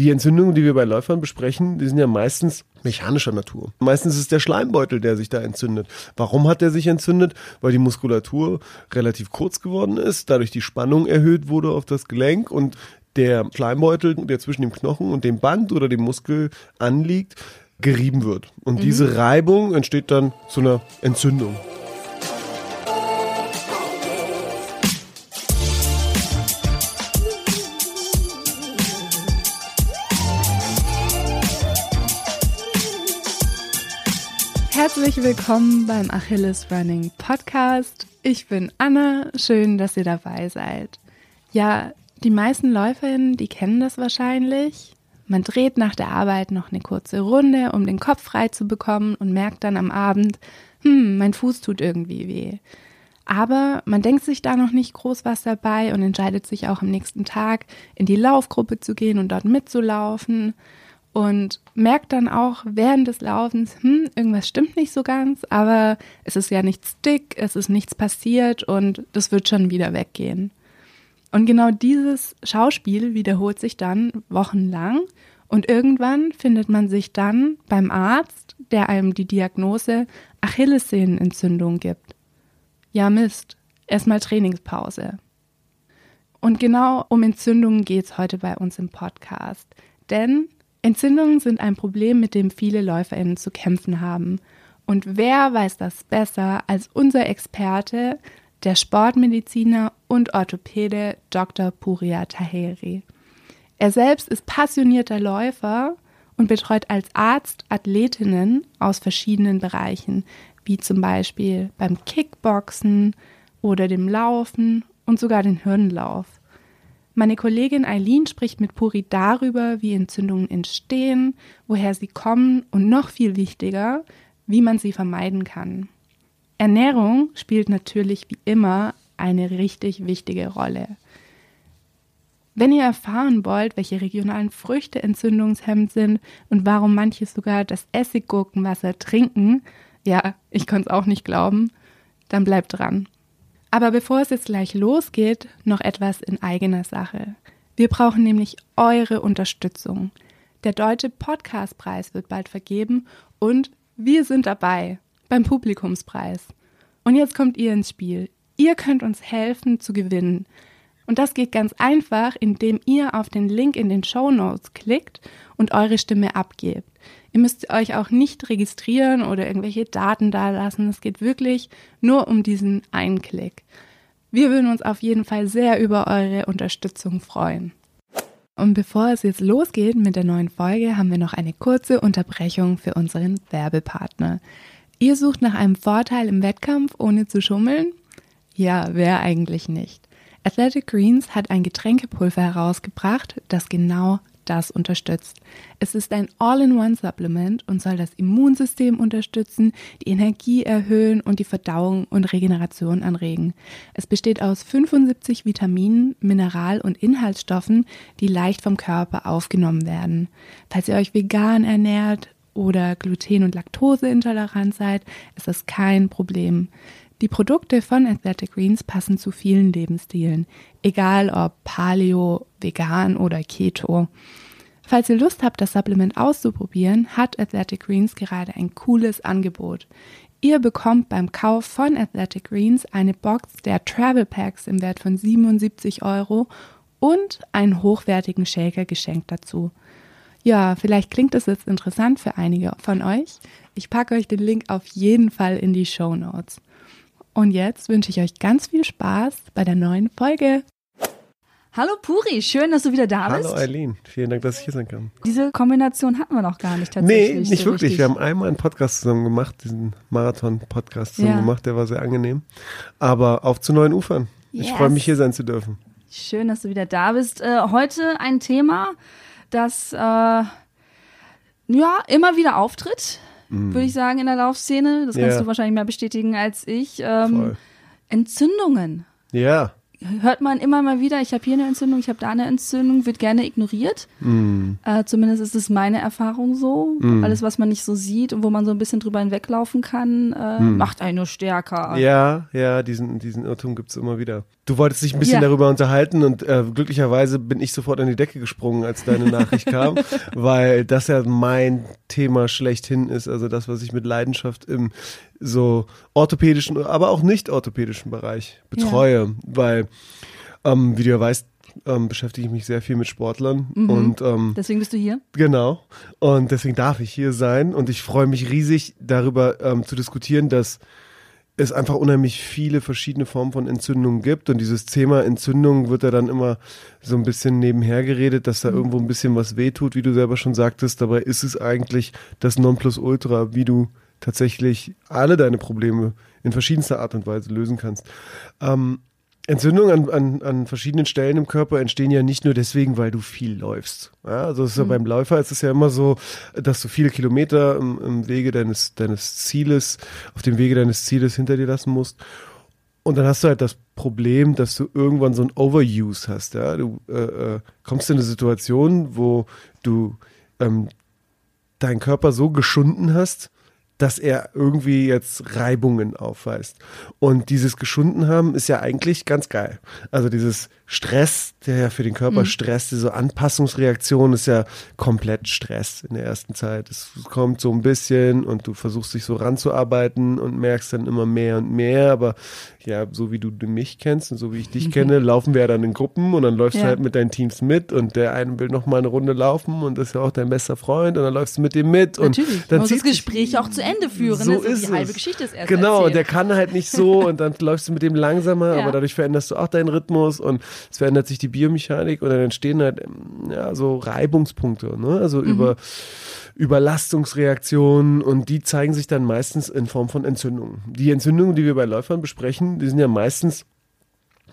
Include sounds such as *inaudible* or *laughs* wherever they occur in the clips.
Die Entzündungen, die wir bei Läufern besprechen, die sind ja meistens mechanischer Natur. Meistens ist es der Schleimbeutel, der sich da entzündet. Warum hat der sich entzündet? Weil die Muskulatur relativ kurz geworden ist, dadurch die Spannung erhöht wurde auf das Gelenk und der Schleimbeutel, der zwischen dem Knochen und dem Band oder dem Muskel anliegt, gerieben wird. Und mhm. diese Reibung entsteht dann zu einer Entzündung. Herzlich willkommen beim Achilles Running Podcast. Ich bin Anna, schön, dass ihr dabei seid. Ja, die meisten Läuferinnen, die kennen das wahrscheinlich. Man dreht nach der Arbeit noch eine kurze Runde, um den Kopf frei zu bekommen und merkt dann am Abend, hm, mein Fuß tut irgendwie weh. Aber man denkt sich da noch nicht groß was dabei und entscheidet sich auch am nächsten Tag in die Laufgruppe zu gehen und dort mitzulaufen und merkt dann auch während des Laufens, hm, irgendwas stimmt nicht so ganz, aber es ist ja nichts dick, es ist nichts passiert und das wird schon wieder weggehen. Und genau dieses Schauspiel wiederholt sich dann wochenlang und irgendwann findet man sich dann beim Arzt, der einem die Diagnose Achillessehnenentzündung gibt. Ja, Mist, erstmal Trainingspause. Und genau um Entzündungen geht es heute bei uns im Podcast. Denn Entzündungen sind ein Problem, mit dem viele LäuferInnen zu kämpfen haben. Und wer weiß das besser als unser Experte, der Sportmediziner und Orthopäde Dr. Puria Taheri. Er selbst ist passionierter Läufer und betreut als Arzt Athletinnen aus verschiedenen Bereichen, wie zum Beispiel beim Kickboxen oder dem Laufen und sogar den Hirnlauf. Meine Kollegin Eileen spricht mit Puri darüber, wie Entzündungen entstehen, woher sie kommen und noch viel wichtiger, wie man sie vermeiden kann. Ernährung spielt natürlich wie immer eine richtig wichtige Rolle. Wenn ihr erfahren wollt, welche regionalen Früchte entzündungshemmend sind und warum manche sogar das Essiggurkenwasser trinken, ja, ich konnte es auch nicht glauben, dann bleibt dran. Aber bevor es jetzt gleich losgeht, noch etwas in eigener Sache. Wir brauchen nämlich eure Unterstützung. Der Deutsche Podcastpreis wird bald vergeben und wir sind dabei beim Publikumspreis. Und jetzt kommt ihr ins Spiel. Ihr könnt uns helfen zu gewinnen. Und das geht ganz einfach, indem ihr auf den Link in den Show Notes klickt und eure Stimme abgebt. Ihr müsst euch auch nicht registrieren oder irgendwelche Daten dalassen. Es geht wirklich nur um diesen einen Klick. Wir würden uns auf jeden Fall sehr über eure Unterstützung freuen. Und bevor es jetzt losgeht mit der neuen Folge, haben wir noch eine kurze Unterbrechung für unseren Werbepartner. Ihr sucht nach einem Vorteil im Wettkampf, ohne zu schummeln? Ja, wer eigentlich nicht. Athletic Greens hat ein Getränkepulver herausgebracht, das genau das unterstützt. Es ist ein All-in-One-Supplement und soll das Immunsystem unterstützen, die Energie erhöhen und die Verdauung und Regeneration anregen. Es besteht aus 75 Vitaminen, Mineral- und Inhaltsstoffen, die leicht vom Körper aufgenommen werden. Falls ihr euch vegan ernährt oder gluten- und laktoseintolerant seid, ist das kein Problem. Die Produkte von Athletic Greens passen zu vielen Lebensstilen, egal ob Paleo, vegan oder Keto. Falls ihr Lust habt, das Supplement auszuprobieren, hat Athletic Greens gerade ein cooles Angebot. Ihr bekommt beim Kauf von Athletic Greens eine Box der Travel Packs im Wert von 77 Euro und einen hochwertigen Shaker geschenkt dazu. Ja, vielleicht klingt es jetzt interessant für einige von euch. Ich packe euch den Link auf jeden Fall in die Show Notes. Und jetzt wünsche ich euch ganz viel Spaß bei der neuen Folge. Hallo Puri, schön, dass du wieder da bist. Hallo Eileen, vielen Dank, dass ich hier sein kann. Diese Kombination hatten wir noch gar nicht tatsächlich. Nee, nicht so wirklich. Richtig. Wir haben einmal einen Podcast zusammen gemacht, diesen Marathon-Podcast zusammen ja. gemacht, der war sehr angenehm. Aber auf zu neuen Ufern. Yes. Ich freue mich, hier sein zu dürfen. Schön, dass du wieder da bist. Äh, heute ein Thema, das äh, ja immer wieder auftritt, mm. würde ich sagen, in der Laufszene. Das kannst ja. du wahrscheinlich mehr bestätigen als ich. Ähm, Entzündungen. Ja. hört man immer mal wieder, ich habe hier eine Entzündung, ich habe da eine Entzündung, wird gerne ignoriert. Mm. Äh, zumindest ist es meine Erfahrung so. Mhm. Alles, was man nicht so sieht und wo man so ein bisschen drüber hinweglaufen kann, äh, Mhm. macht einen nur stärker. Ja, ja, diesen, diesen Irrtum gibt's immer wieder. Du wolltest dich ein bisschen Ja. darüber unterhalten und äh, glücklicherweise bin ich sofort an die Decke gesprungen, als deine Nachricht kam, *laughs* weil das ja mein Thema schlechthin ist, also das, was ich mit Leidenschaft im so orthopädischen, aber auch nicht orthopädischen Bereich betreue, weil, ähm, wie du ja weißt, ähm, beschäftige ich mich sehr viel mit Sportlern Mhm. und ähm, Deswegen bist du hier. Genau. Und deswegen darf ich hier sein. Und ich freue mich riesig darüber ähm, zu diskutieren, dass es einfach unheimlich viele verschiedene Formen von Entzündungen gibt. Und dieses Thema Entzündung wird ja dann immer so ein bisschen nebenher geredet, dass da irgendwo ein bisschen was wehtut, wie du selber schon sagtest. Dabei ist es eigentlich das Nonplusultra, wie du tatsächlich alle deine Probleme in verschiedenster Art und Weise lösen kannst. Ähm, Entzündungen an, an, an verschiedenen Stellen im Körper entstehen ja nicht nur deswegen, weil du viel läufst. Ja, also ist ja beim Läufer ist es ja immer so, dass du viele Kilometer im, im Wege deines, deines Zieles, auf dem Wege deines Zieles hinter dir lassen musst. Und dann hast du halt das Problem, dass du irgendwann so ein Overuse hast. Ja? Du äh, äh, kommst in eine Situation, wo du ähm, deinen Körper so geschunden hast, dass er irgendwie jetzt Reibungen aufweist. Und dieses geschunden haben ist ja eigentlich ganz geil. Also dieses Stress, der ja für den Körper Stress, diese Anpassungsreaktion ist ja komplett Stress in der ersten Zeit. Es kommt so ein bisschen und du versuchst dich so ranzuarbeiten und merkst dann immer mehr und mehr. Aber ja, so wie du mich kennst und so wie ich dich kenne, laufen wir ja dann in Gruppen und dann läufst Ja. du halt mit deinen Teams mit und der eine will noch mal eine Runde laufen und das ist ja auch dein bester Freund und dann läufst du mit dem mit und Natürlich. dann man muss das Gespräch auch zu Ende führen. so ne? ist die halbe es. Geschichte ist erst Genau, und erzählt. der kann halt nicht so *laughs* und dann läufst du mit dem langsamer, Ja. aber dadurch veränderst du auch deinen Rhythmus und es verändert sich die Biomechanik und dann entstehen halt ähm, ja, so Reibungspunkte, ne? Also über Überlastungsreaktionen und die zeigen sich dann meistens in Form von Entzündungen. Die Entzündungen, die wir bei Läufern besprechen, die sind ja meistens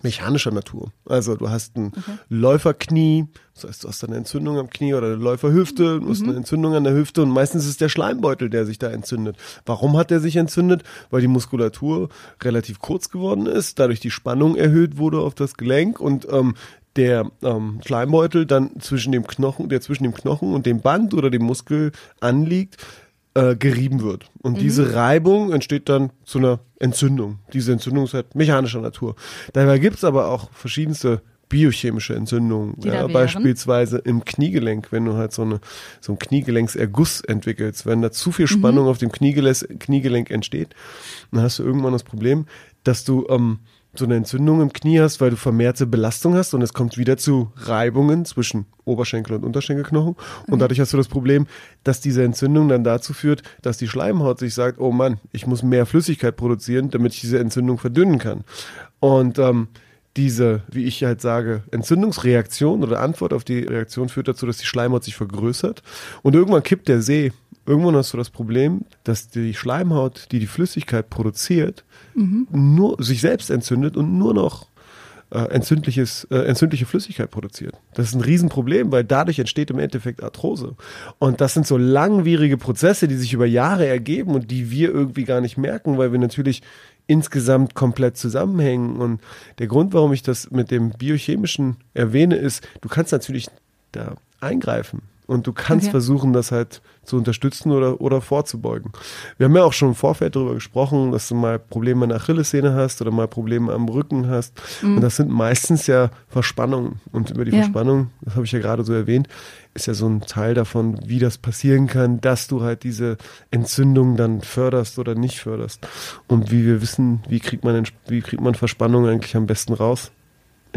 mechanischer Natur. Also du hast ein Läuferknie, das heißt, du hast eine Entzündung am Knie oder eine Läuferhüfte, du hast eine Entzündung an der Hüfte und meistens ist es der Schleimbeutel, der sich da entzündet. Warum hat der sich entzündet? Weil die Muskulatur relativ kurz geworden ist, dadurch die Spannung erhöht wurde auf das Gelenk und ähm, der ähm, Schleimbeutel dann zwischen dem Knochen, der zwischen dem Knochen und dem Band oder dem Muskel anliegt, äh, gerieben wird. Und diese Reibung entsteht dann zu einer Entzündung. Diese Entzündung ist halt mechanischer Natur. Dabei gibt's aber auch verschiedenste biochemische Entzündungen. Ja, wären? beispielsweise im Kniegelenk, wenn du halt so, eine, so einen Kniegelenkserguss entwickelst, wenn da zu viel Spannung auf dem Kniegelenk, Kniegelenk entsteht, dann hast du irgendwann das Problem, dass du ähm, so eine Entzündung im Knie hast, weil du vermehrte Belastung hast und es kommt wieder zu Reibungen zwischen Oberschenkel und Unterschenkelknochen. Und dadurch hast du das Problem, dass diese Entzündung dann dazu führt, dass die Schleimhaut sich sagt, oh Mann, ich muss mehr Flüssigkeit produzieren, damit ich diese Entzündung verdünnen kann. Und ähm, diese, wie ich halt sage, Entzündungsreaktion oder Antwort auf die Reaktion führt dazu, dass die Schleimhaut sich vergrößert und irgendwann kippt der See. Irgendwann hast du das Problem, dass die Schleimhaut, die die Flüssigkeit produziert, nur sich selbst entzündet und nur noch äh, entzündliches, äh, entzündliche Flüssigkeit produziert. Das ist ein Riesenproblem, weil dadurch entsteht im Endeffekt Arthrose. Und das sind so langwierige Prozesse, die sich über Jahre ergeben und die wir irgendwie gar nicht merken, weil wir natürlich insgesamt komplett zusammenhängen. Und der Grund, warum ich das mit dem Biochemischen erwähne, ist, du kannst natürlich da eingreifen. Und du kannst Okay. versuchen, das halt zu unterstützen oder, oder vorzubeugen. Wir haben ja auch schon im Vorfeld darüber gesprochen, dass du mal Probleme an der Achillessehne hast oder mal Probleme am Rücken hast. Und das sind meistens ja Verspannungen. Und über die Ja. Verspannung, das habe ich ja gerade so erwähnt, ist ja so ein Teil davon, wie das passieren kann, dass du halt diese Entzündung dann förderst oder nicht förderst. Und wie wir wissen, wie kriegt man, wie kriegt man Verspannung eigentlich am besten raus?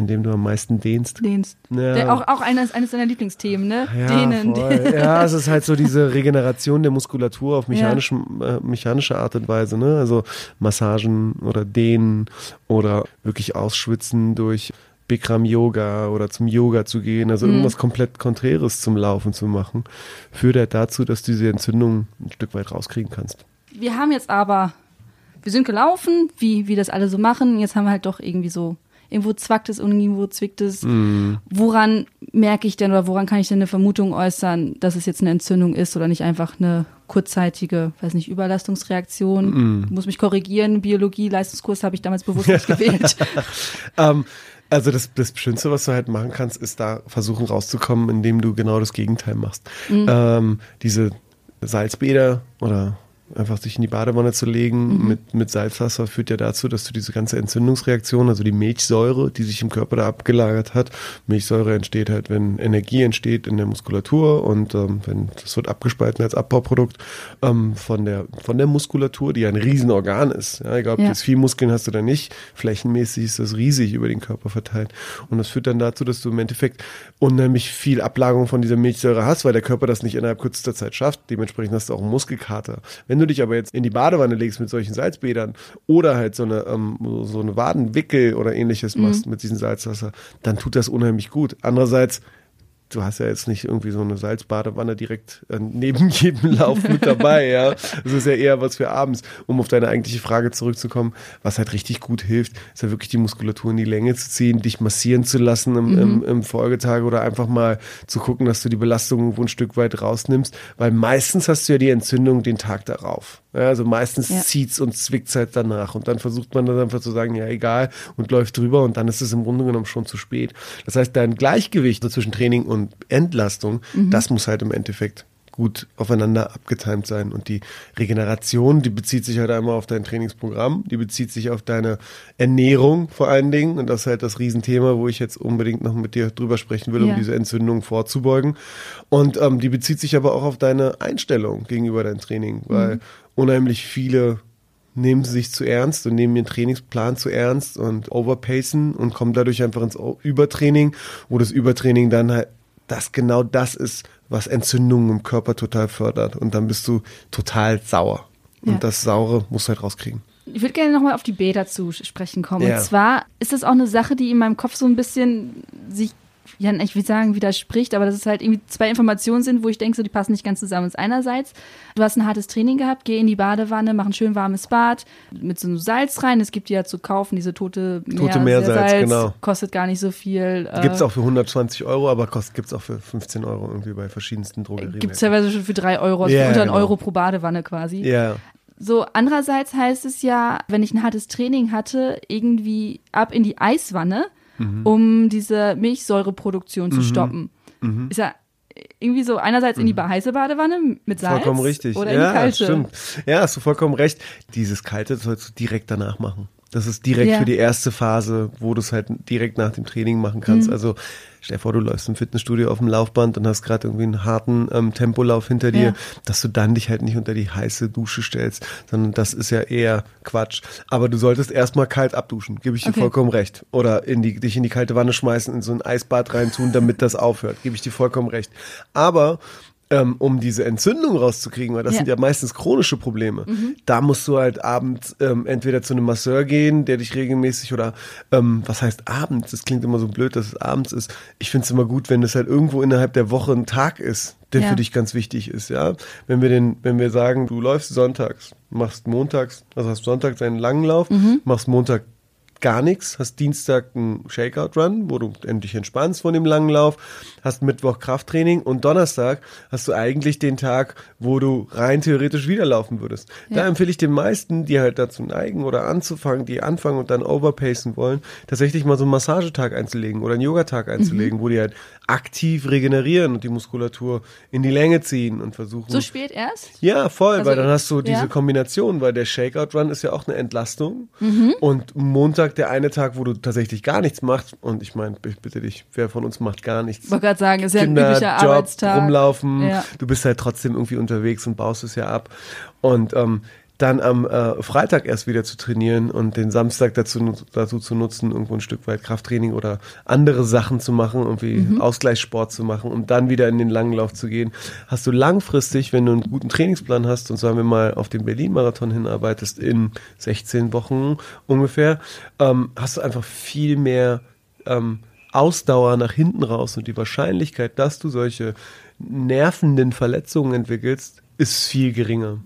Indem du am meisten dehnst. Dehnst. Ja. Auch auch eines, eines deiner Lieblingsthemen, ne? Ja, Dehnen. voll. ja, es ist halt so diese Regeneration der Muskulatur auf mechanischem, äh, mechanische Art und Weise, ne? Also Massagen oder Dehnen oder wirklich ausschwitzen durch Bikram Yoga oder zum Yoga zu gehen, also irgendwas komplett Konträres zum Laufen zu machen, führt halt dazu, dass du diese Entzündung ein Stück weit rauskriegen kannst. Wir haben jetzt aber, wir sind gelaufen, wie, wie das alle so machen. Jetzt haben wir halt doch irgendwie so, irgendwo zwackt es und irgendwo zwickt es. Mhm. Woran merke ich denn oder woran kann ich denn eine Vermutung äußern, dass es jetzt eine Entzündung ist oder nicht einfach eine kurzzeitige, weiß nicht, Überlastungsreaktion. Mhm. Muss mich korrigieren. Biologie, Leistungskurs habe ich damals bewusst nicht *laughs* gewählt. Ähm, also das, das Schönste, was du halt machen kannst, ist da versuchen rauszukommen, indem du genau das Gegenteil machst. Ähm, diese Salzbäder oder einfach sich in die Badewanne zu legen mit, mit Salzwasser führt ja dazu, dass du diese ganze Entzündungsreaktion, also die Milchsäure, die sich im Körper da abgelagert hat, Milchsäure entsteht halt, wenn Energie entsteht in der Muskulatur und ähm, wenn das wird abgespalten als Abbauprodukt ähm, von der von der Muskulatur, die ja ein Riesenorgan ist. Ja, egal ob Ja. du jetzt viel Muskeln hast oder nicht, flächenmäßig ist das riesig über den Körper verteilt. Und das führt dann dazu, dass du im Endeffekt unheimlich viel Ablagerung von dieser Milchsäure hast, weil der Körper das nicht innerhalb kürzester Zeit schafft. Dementsprechend hast du auch einen Muskelkater. Wenn du dich aber jetzt in die Badewanne legst mit solchen Salzbädern oder halt so eine, ähm, so eine Wadenwickel oder ähnliches machst mit diesem Salzwasser, dann tut das unheimlich gut. Andererseits du hast ja jetzt nicht irgendwie so eine Salzbadewanne direkt äh, neben *laughs* jedem Lauf mit dabei, ja. Das ist ja eher was für abends. Um auf deine eigentliche Frage zurückzukommen, was halt richtig gut hilft, ist ja wirklich die Muskulatur in die Länge zu ziehen, dich massieren zu lassen im, im, im Folgetag oder einfach mal zu gucken, dass du die Belastung irgendwo ein Stück weit rausnimmst, weil meistens hast du ja die Entzündung den Tag darauf. Ja, also meistens Ja. zieht's und zwickt's halt danach und dann versucht man dann einfach zu sagen, ja egal und läuft drüber und dann ist es im Grunde genommen schon zu spät. Das heißt, dein Gleichgewicht zwischen Training und Entlastung, das muss halt im Endeffekt gut aufeinander abgetimt sein. Und die Regeneration, die bezieht sich halt einmal auf dein Trainingsprogramm, die bezieht sich auf deine Ernährung vor allen Dingen. Und das ist halt das Riesenthema, wo ich jetzt unbedingt noch mit dir drüber sprechen will, Ja. um diese Entzündung vorzubeugen. Und ähm, die bezieht sich aber auch auf deine Einstellung gegenüber deinem Training, weil unheimlich viele nehmen sie sich zu ernst und nehmen ihren Trainingsplan zu ernst und overpacen und kommen dadurch einfach ins Übertraining, wo das Übertraining dann halt das genau das ist, was Entzündungen im Körper total fördert. Und dann bist du total sauer. Und Ja. das Saure musst du halt rauskriegen. Ich würde gerne nochmal auf die Bäder zu sprechen kommen. Ja. Und zwar ist das auch eine Sache, die in meinem Kopf so ein bisschen sich, ja, ich will sagen, widerspricht, aber dass es halt irgendwie zwei Informationen sind, wo ich denke, so, die passen nicht ganz zusammen. Das einerseits, du hast ein hartes Training gehabt, geh in die Badewanne, mach ein schön warmes Bad mit so einem Salz rein. Es gibt die ja zu kaufen, diese tote, Tote Meersalz, genau. Kostet gar nicht so viel. äh, Gibt's auch für 120 Euro, aber kost, gibt's auch für 15 Euro irgendwie bei verschiedensten Drogerien. Gibt es teilweise schon für drei Euro, also für unter einen genau. Euro pro Badewanne quasi. Ja, So, andererseits heißt es ja, wenn ich ein hartes Training hatte, irgendwie ab in die Eiswanne, Mhm. um diese Milchsäureproduktion zu stoppen. Ist ja irgendwie so einerseits in die heiße Badewanne mit Salz Mhm. vollkommen richtig. oder in ja, die kalte. stimmt. Ja, hast du vollkommen recht. Dieses Kalte sollst du direkt danach machen. Das ist direkt Ja. für die erste Phase, wo du es halt direkt nach dem Training machen kannst. Mhm. Also stell dir vor, du läufst im Fitnessstudio auf dem Laufband und hast gerade irgendwie einen harten ähm, Tempolauf hinter dir, Ja. dass du dann dich halt nicht unter die heiße Dusche stellst, sondern das ist ja eher Quatsch. Aber du solltest erstmal kalt abduschen, gebe ich dir Okay. vollkommen recht. Oder in die, dich in die kalte Wanne schmeißen, in so ein Eisbad reintun, damit das aufhört, gebe ich dir vollkommen recht. Aber ähm, um diese Entzündung rauszukriegen, weil das Ja. sind ja meistens chronische Probleme. Da musst du halt abends ähm, entweder zu einem Masseur gehen, der dich regelmäßig oder ähm, was heißt abends? Das klingt immer so blöd, dass es abends ist. Ich finde es immer gut, wenn es halt irgendwo innerhalb der Woche ein Tag ist, der Ja. für dich ganz wichtig ist, ja. Wenn wir den, wenn wir sagen, du läufst sonntags, machst montags, also hast Sonntag deinen langen Lauf, machst Montag gar nichts, hast Dienstag einen Shakeout-Run, wo du endlich entspannst von dem langen Lauf, hast Mittwoch Krafttraining und Donnerstag hast du eigentlich den Tag, wo du rein theoretisch wieder laufen würdest. Da Ja. empfehle ich den meisten, die halt dazu neigen oder anzufangen, die anfangen und dann overpacen wollen, tatsächlich mal so einen Massagetag einzulegen oder einen Yogatag einzulegen, wo die halt aktiv regenerieren und die Muskulatur in die Länge ziehen und versuchen. So spät erst? Ja, voll, Also, weil dann hast du diese ja. Kombination, weil der Shakeout-Run ist ja auch eine Entlastung. Mhm. Und Montag der eine Tag, wo du tatsächlich gar nichts machst. Und ich meine, bitte dich, wer von uns macht gar nichts? Ich wollte gerade sagen, ist ja ein Kinder, üblicher Job, Arbeitstag. rumlaufen. Ja. Du bist halt trotzdem irgendwie unterwegs und baust es ja ab. Und ähm, dann am äh, Freitag erst wieder zu trainieren und den Samstag dazu, dazu zu nutzen, irgendwo ein Stück weit Krafttraining oder andere Sachen zu machen, irgendwie Mhm. Ausgleichssport zu machen, um dann wieder in den langen Lauf zu gehen, hast du langfristig, wenn du einen guten Trainingsplan hast und sagen wir mal auf den Berlin-Marathon hinarbeitest in 16 Wochen ungefähr, ähm, hast du einfach viel mehr ähm, Ausdauer nach hinten raus und die Wahrscheinlichkeit, dass du solche nervenden Verletzungen entwickelst, ist viel geringer.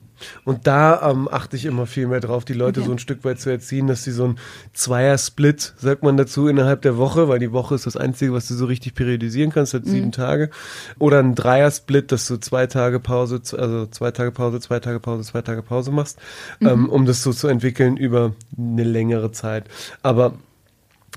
Und da ähm, achte ich immer viel mehr drauf, die Leute Okay. so ein Stück weit zu erziehen, dass sie so ein Zweier-Split, sagt man dazu, innerhalb der Woche, weil die Woche ist das Einzige, was du so richtig periodisieren kannst, hat sieben Tage. Oder ein Dreier-Split, dass du zwei Tage Pause, also zwei Tage Pause, zwei Tage Pause, zwei Tage Pause machst, ähm, um das so zu entwickeln über eine längere Zeit. Aber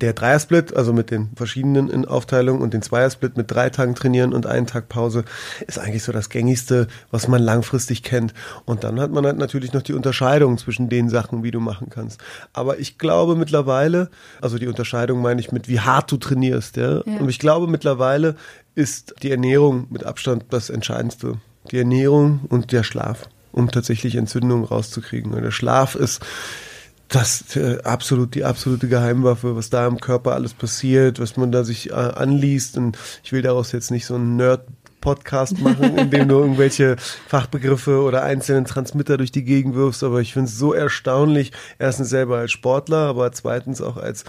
der Dreiersplit, also mit den verschiedenen in Aufteilungen und den Zweiersplit mit drei Tagen trainieren und einen Tag Pause, ist eigentlich so das gängigste, was man langfristig kennt. Und dann hat man halt natürlich noch die Unterscheidung zwischen den Sachen, wie du machen kannst. Aber ich glaube mittlerweile, also die Unterscheidung meine ich mit, wie hart du trainierst, ja. Ja. Und ich glaube mittlerweile ist die Ernährung mit Abstand das Entscheidendste. Die Ernährung und der Schlaf, um tatsächlich Entzündungen rauszukriegen. Und der Schlaf ist das äh, absolut die absolute Geheimwaffe, was da im Körper alles passiert, was man da sich äh, anliest. Und ich will daraus jetzt nicht so einen Nerd Podcast machen, in dem du *laughs* irgendwelche Fachbegriffe oder einzelnen Transmitter durch die Gegend wirfst, aber ich finde es so erstaunlich, erstens selber als Sportler, aber zweitens auch als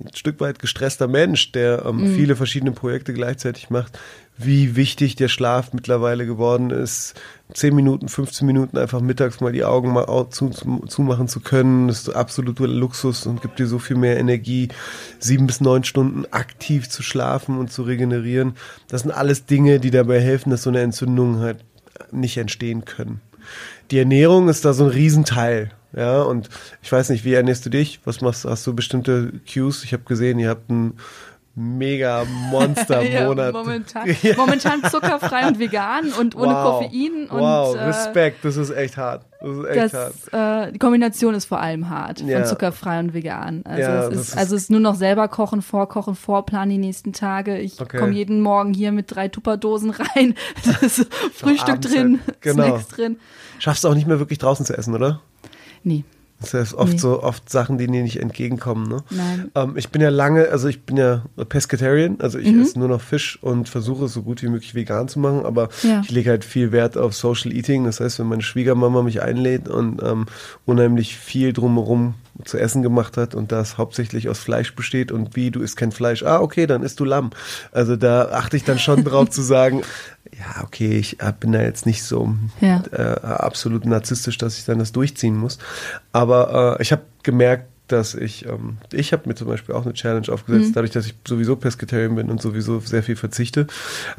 ein Stück weit gestresster Mensch, der ähm, viele verschiedene Projekte gleichzeitig macht, wie wichtig der Schlaf mittlerweile geworden ist. 10 Minuten, 15 Minuten einfach mittags mal die Augen mal zu, zu, zumachen zu können, ist absoluter Luxus und gibt dir so viel mehr Energie, sieben bis neun Stunden aktiv zu schlafen und zu regenerieren. Das sind alles Dinge, die dabei helfen, dass so eine Entzündung halt nicht entstehen können. Die Ernährung ist da so ein Riesenteil. Ja, und ich weiß nicht, wie ernährst du dich? Was machst du? Hast du bestimmte Cues? Ich habe gesehen, ihr habt einen mega *laughs* Monster-Monat. momentan, *laughs* Ja. momentan zuckerfrei und vegan und ohne Wow. Koffein. Und, wow, äh, Respekt, das ist echt hart. Das ist echt hart. Das, äh, die Kombination ist vor allem hart Ja. von zuckerfrei und vegan. Also, Ja, es ist, ist- also es ist nur noch selber kochen, vorkochen, vorplanen die nächsten Tage. Ich Okay. komme jeden Morgen hier mit drei Tupperdosen rein. *laughs* Das ist Frühstück drin. Genau. Snacks drin. Schaffst du auch nicht mehr wirklich draußen zu essen, oder? Nee, Das ist oft Nee. so, oft Sachen, die dir nicht entgegenkommen, ne? nein. Ähm, ich bin ja lange, also ich bin ja Pescatarian, also ich Mhm. esse nur noch Fisch und versuche es so gut wie möglich vegan zu machen, aber Ja. ich lege halt viel Wert auf Social Eating. Das heißt, wenn meine Schwiegermama mich einlädt und ähm, unheimlich viel drumherum zu essen gemacht hat und das hauptsächlich aus Fleisch besteht und wie, du isst kein Fleisch, ah, okay, dann isst du Lamm. Also da achte ich dann schon drauf zu sagen, *laughs* ja, okay, ich bin da jetzt nicht so Ja. äh, absolut narzisstisch, dass ich dann das durchziehen muss. Aber äh, ich habe gemerkt, dass ich, ähm, ich habe mir zum Beispiel auch eine Challenge aufgesetzt, Mhm. dadurch, dass ich sowieso Pescatarian bin und sowieso sehr viel verzichte,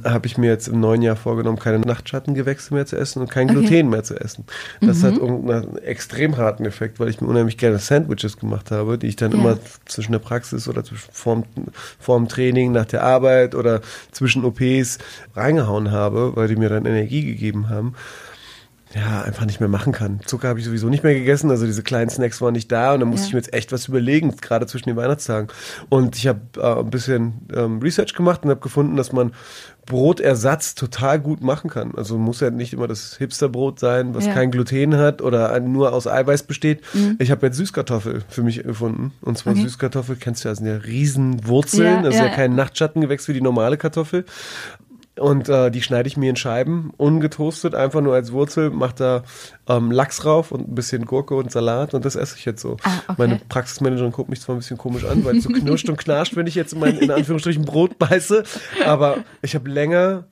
habe ich mir jetzt im neuen Jahr vorgenommen, keine Nachtschattengewächse mehr zu essen und kein Okay. Gluten mehr zu essen. Das Mhm. hat irgendeinen extrem harten Effekt, weil ich mir unheimlich gerne Sandwiches gemacht habe, die ich dann Ja. immer zwischen der Praxis oder zwischen vorm, vorm Training, nach der Arbeit oder zwischen OPs reingehauen habe, weil die mir dann Energie gegeben haben ja, einfach nicht mehr machen kann. Zucker habe ich sowieso nicht mehr gegessen, also diese kleinen Snacks waren nicht da und dann musste Ja. ich mir jetzt echt was überlegen, gerade zwischen den Weihnachtstagen. Und ich habe äh, ein bisschen ähm, Research gemacht und habe gefunden, dass man Brotersatz total gut machen kann. Also muss ja nicht immer das Hipsterbrot sein, was Ja. kein Gluten hat oder nur aus Eiweiß besteht. Ich habe jetzt Süßkartoffel für mich gefunden. Und zwar Okay. Süßkartoffel, kennst du ja, sind ja riesen Wurzeln, Ja, das ist ja, ja kein. Nachtschattengewächs wie die normale Kartoffel. Und äh, die schneide ich mir in Scheiben, ungetoastet, einfach nur als Wurzel, mache da ähm, Lachs rauf und ein bisschen Gurke und Salat und das esse ich jetzt so. Ah, okay. Meine Praxismanagerin guckt mich zwar ein bisschen komisch an, weil es so knirscht und knarscht, wenn ich jetzt in mein in Anführungsstrichen Brot beiße, aber ich habe länger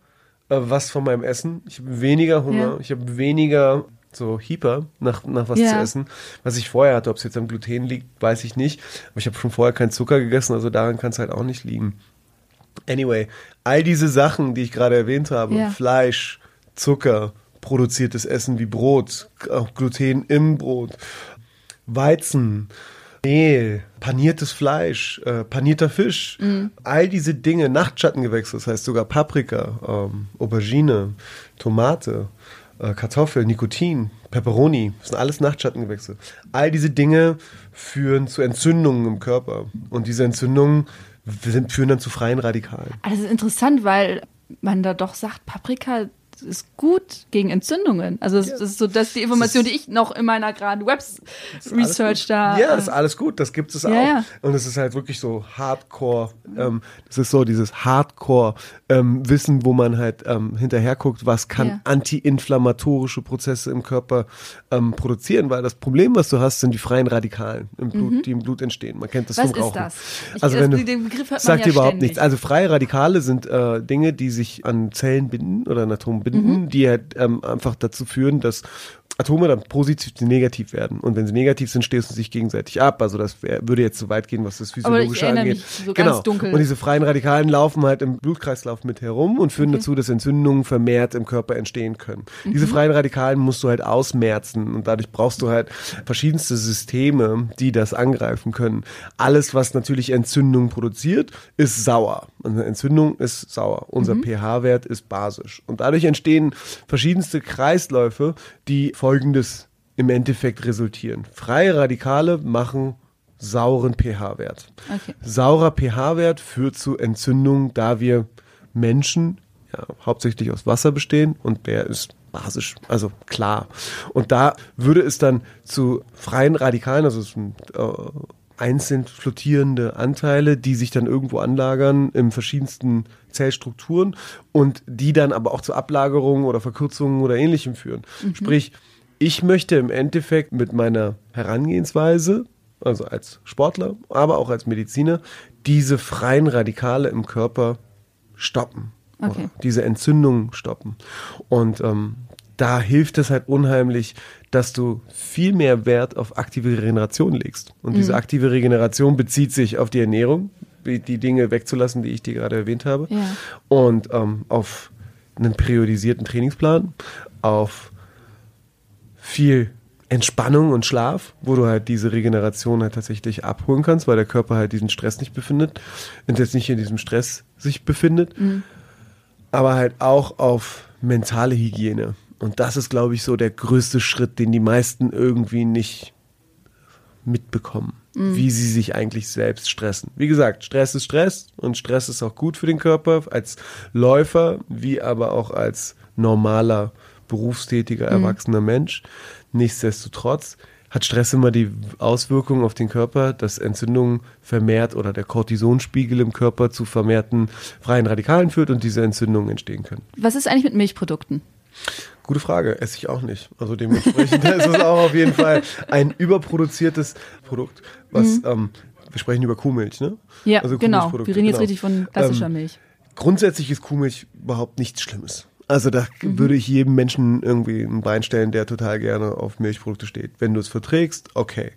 äh, was von meinem Essen, ich habe weniger Hunger, Ja. ich habe weniger so Hyper nach, nach was Ja. zu essen, was ich vorher hatte. Ob es jetzt am Gluten liegt, weiß ich nicht. Aber ich habe schon vorher keinen Zucker gegessen, also daran kann es halt auch nicht liegen. Anyway, all diese Sachen, die ich gerade erwähnt habe, Ja. Fleisch, Zucker, produziertes Essen wie Brot, Gluten im Brot, Weizen, Mehl, paniertes Fleisch, äh, panierter Fisch, all diese Dinge, Nachtschattengewächse, das heißt sogar Paprika, ähm, Aubergine, Tomate, äh, Kartoffel, Nikotin, Peperoni, das sind alles Nachtschattengewächse. All diese Dinge führen zu Entzündungen im Körper und diese Entzündungen sind, führen dann zu freien Radikalen. Also das ist interessant, weil man da doch sagt, Paprika ist gut gegen Entzündungen. Also das, das ist so das ist die Information, die ich noch in meiner gerade Webs ist Research da. Ja, ist äh, alles gut, das gibt es Ja, auch. ja. Und es ist halt wirklich so Hardcore, ähm, das ist so dieses Hardcore-Wissen, wo man halt ähm, hinterher guckt, was kann Ja. antiinflammatorische Prozesse im Körper ähm, produzieren, weil das Problem, was du hast, sind die freien Radikalen im Blut, die im Blut entstehen. Man kennt das Mhm. Was vom ist Rauchen. das? Ich- also das- wenn du, den Begriff hört man sagt ja dir überhaupt ständig. nichts. Also freie Radikale sind äh, Dinge, die sich an Zellen binden oder an Atomen binden, Mhm. die halt ähm, einfach dazu führen, dass Atome dann positiv negativ werden. Und wenn sie negativ sind, stößen sie sich gegenseitig ab. Also das wär, würde jetzt zu weit gehen, was das Physiologische angeht. so genau. Und diese freien Radikalen laufen halt im Blutkreislauf mit herum und führen Okay. dazu, dass Entzündungen vermehrt im Körper entstehen können. Diese freien Radikalen musst du halt ausmerzen und dadurch brauchst du halt verschiedenste Systeme, die das angreifen können. Alles, was natürlich Entzündung produziert, ist sauer. Eine Entzündung ist sauer. Unser pH-Wert ist basisch. Und dadurch entstehen verschiedenste Kreisläufe, die folgendes im Endeffekt resultieren. Freie Radikale machen sauren pH-Wert. Okay. Saurer pH-Wert führt zu Entzündungen, da wir Menschen ja, hauptsächlich aus Wasser bestehen und der ist basisch, also klar. Und da würde es dann zu freien Radikalen, also es sind äh, einzeln flottierende Anteile, die sich dann irgendwo anlagern in verschiedensten Zellstrukturen und die dann aber auch zu Ablagerungen oder Verkürzungen oder ähnlichem führen. Sprich, ich möchte im Endeffekt mit meiner Herangehensweise, also als Sportler, aber auch als Mediziner, diese freien Radikale im Körper stoppen. Okay. Diese Entzündungen stoppen. Und ähm, da hilft es halt unheimlich, dass du viel mehr Wert auf aktive Regeneration legst. Und diese aktive Regeneration bezieht sich auf die Ernährung, die Dinge wegzulassen, die ich dir gerade erwähnt habe, Ja. und ähm, auf einen periodisierten Trainingsplan, auf viel Entspannung und Schlaf, wo du halt diese Regeneration halt tatsächlich abholen kannst, weil der Körper halt diesen Stress nicht befindet und jetzt nicht in diesem Stress sich befindet, aber halt auch auf mentale Hygiene. Und das ist, glaube ich, so der größte Schritt, den die meisten irgendwie nicht mitbekommen, wie sie sich eigentlich selbst stressen. Wie gesagt, Stress ist Stress und Stress ist auch gut für den Körper als Läufer, wie aber auch als normaler, berufstätiger, erwachsener Mensch. Nichtsdestotrotz hat Stress immer die Auswirkung auf den Körper, dass Entzündungen vermehrt oder der Cortisonspiegel im Körper zu vermehrten freien Radikalen führt und diese Entzündungen entstehen können. Was ist eigentlich mit Milchprodukten? Gute Frage, esse ich auch nicht. Also dementsprechend *laughs* ist es auch auf jeden Fall ein überproduziertes Produkt, was ähm, wir sprechen über Kuhmilch, ne? Ja, Also genau. Wir reden jetzt genau. richtig von klassischer Ähm, Milch. Grundsätzlich ist Kuhmilch überhaupt nichts Schlimmes. Also da würde ich jedem Menschen irgendwie ein Bein stellen, der total gerne auf Milchprodukte steht. Wenn du es verträgst, okay.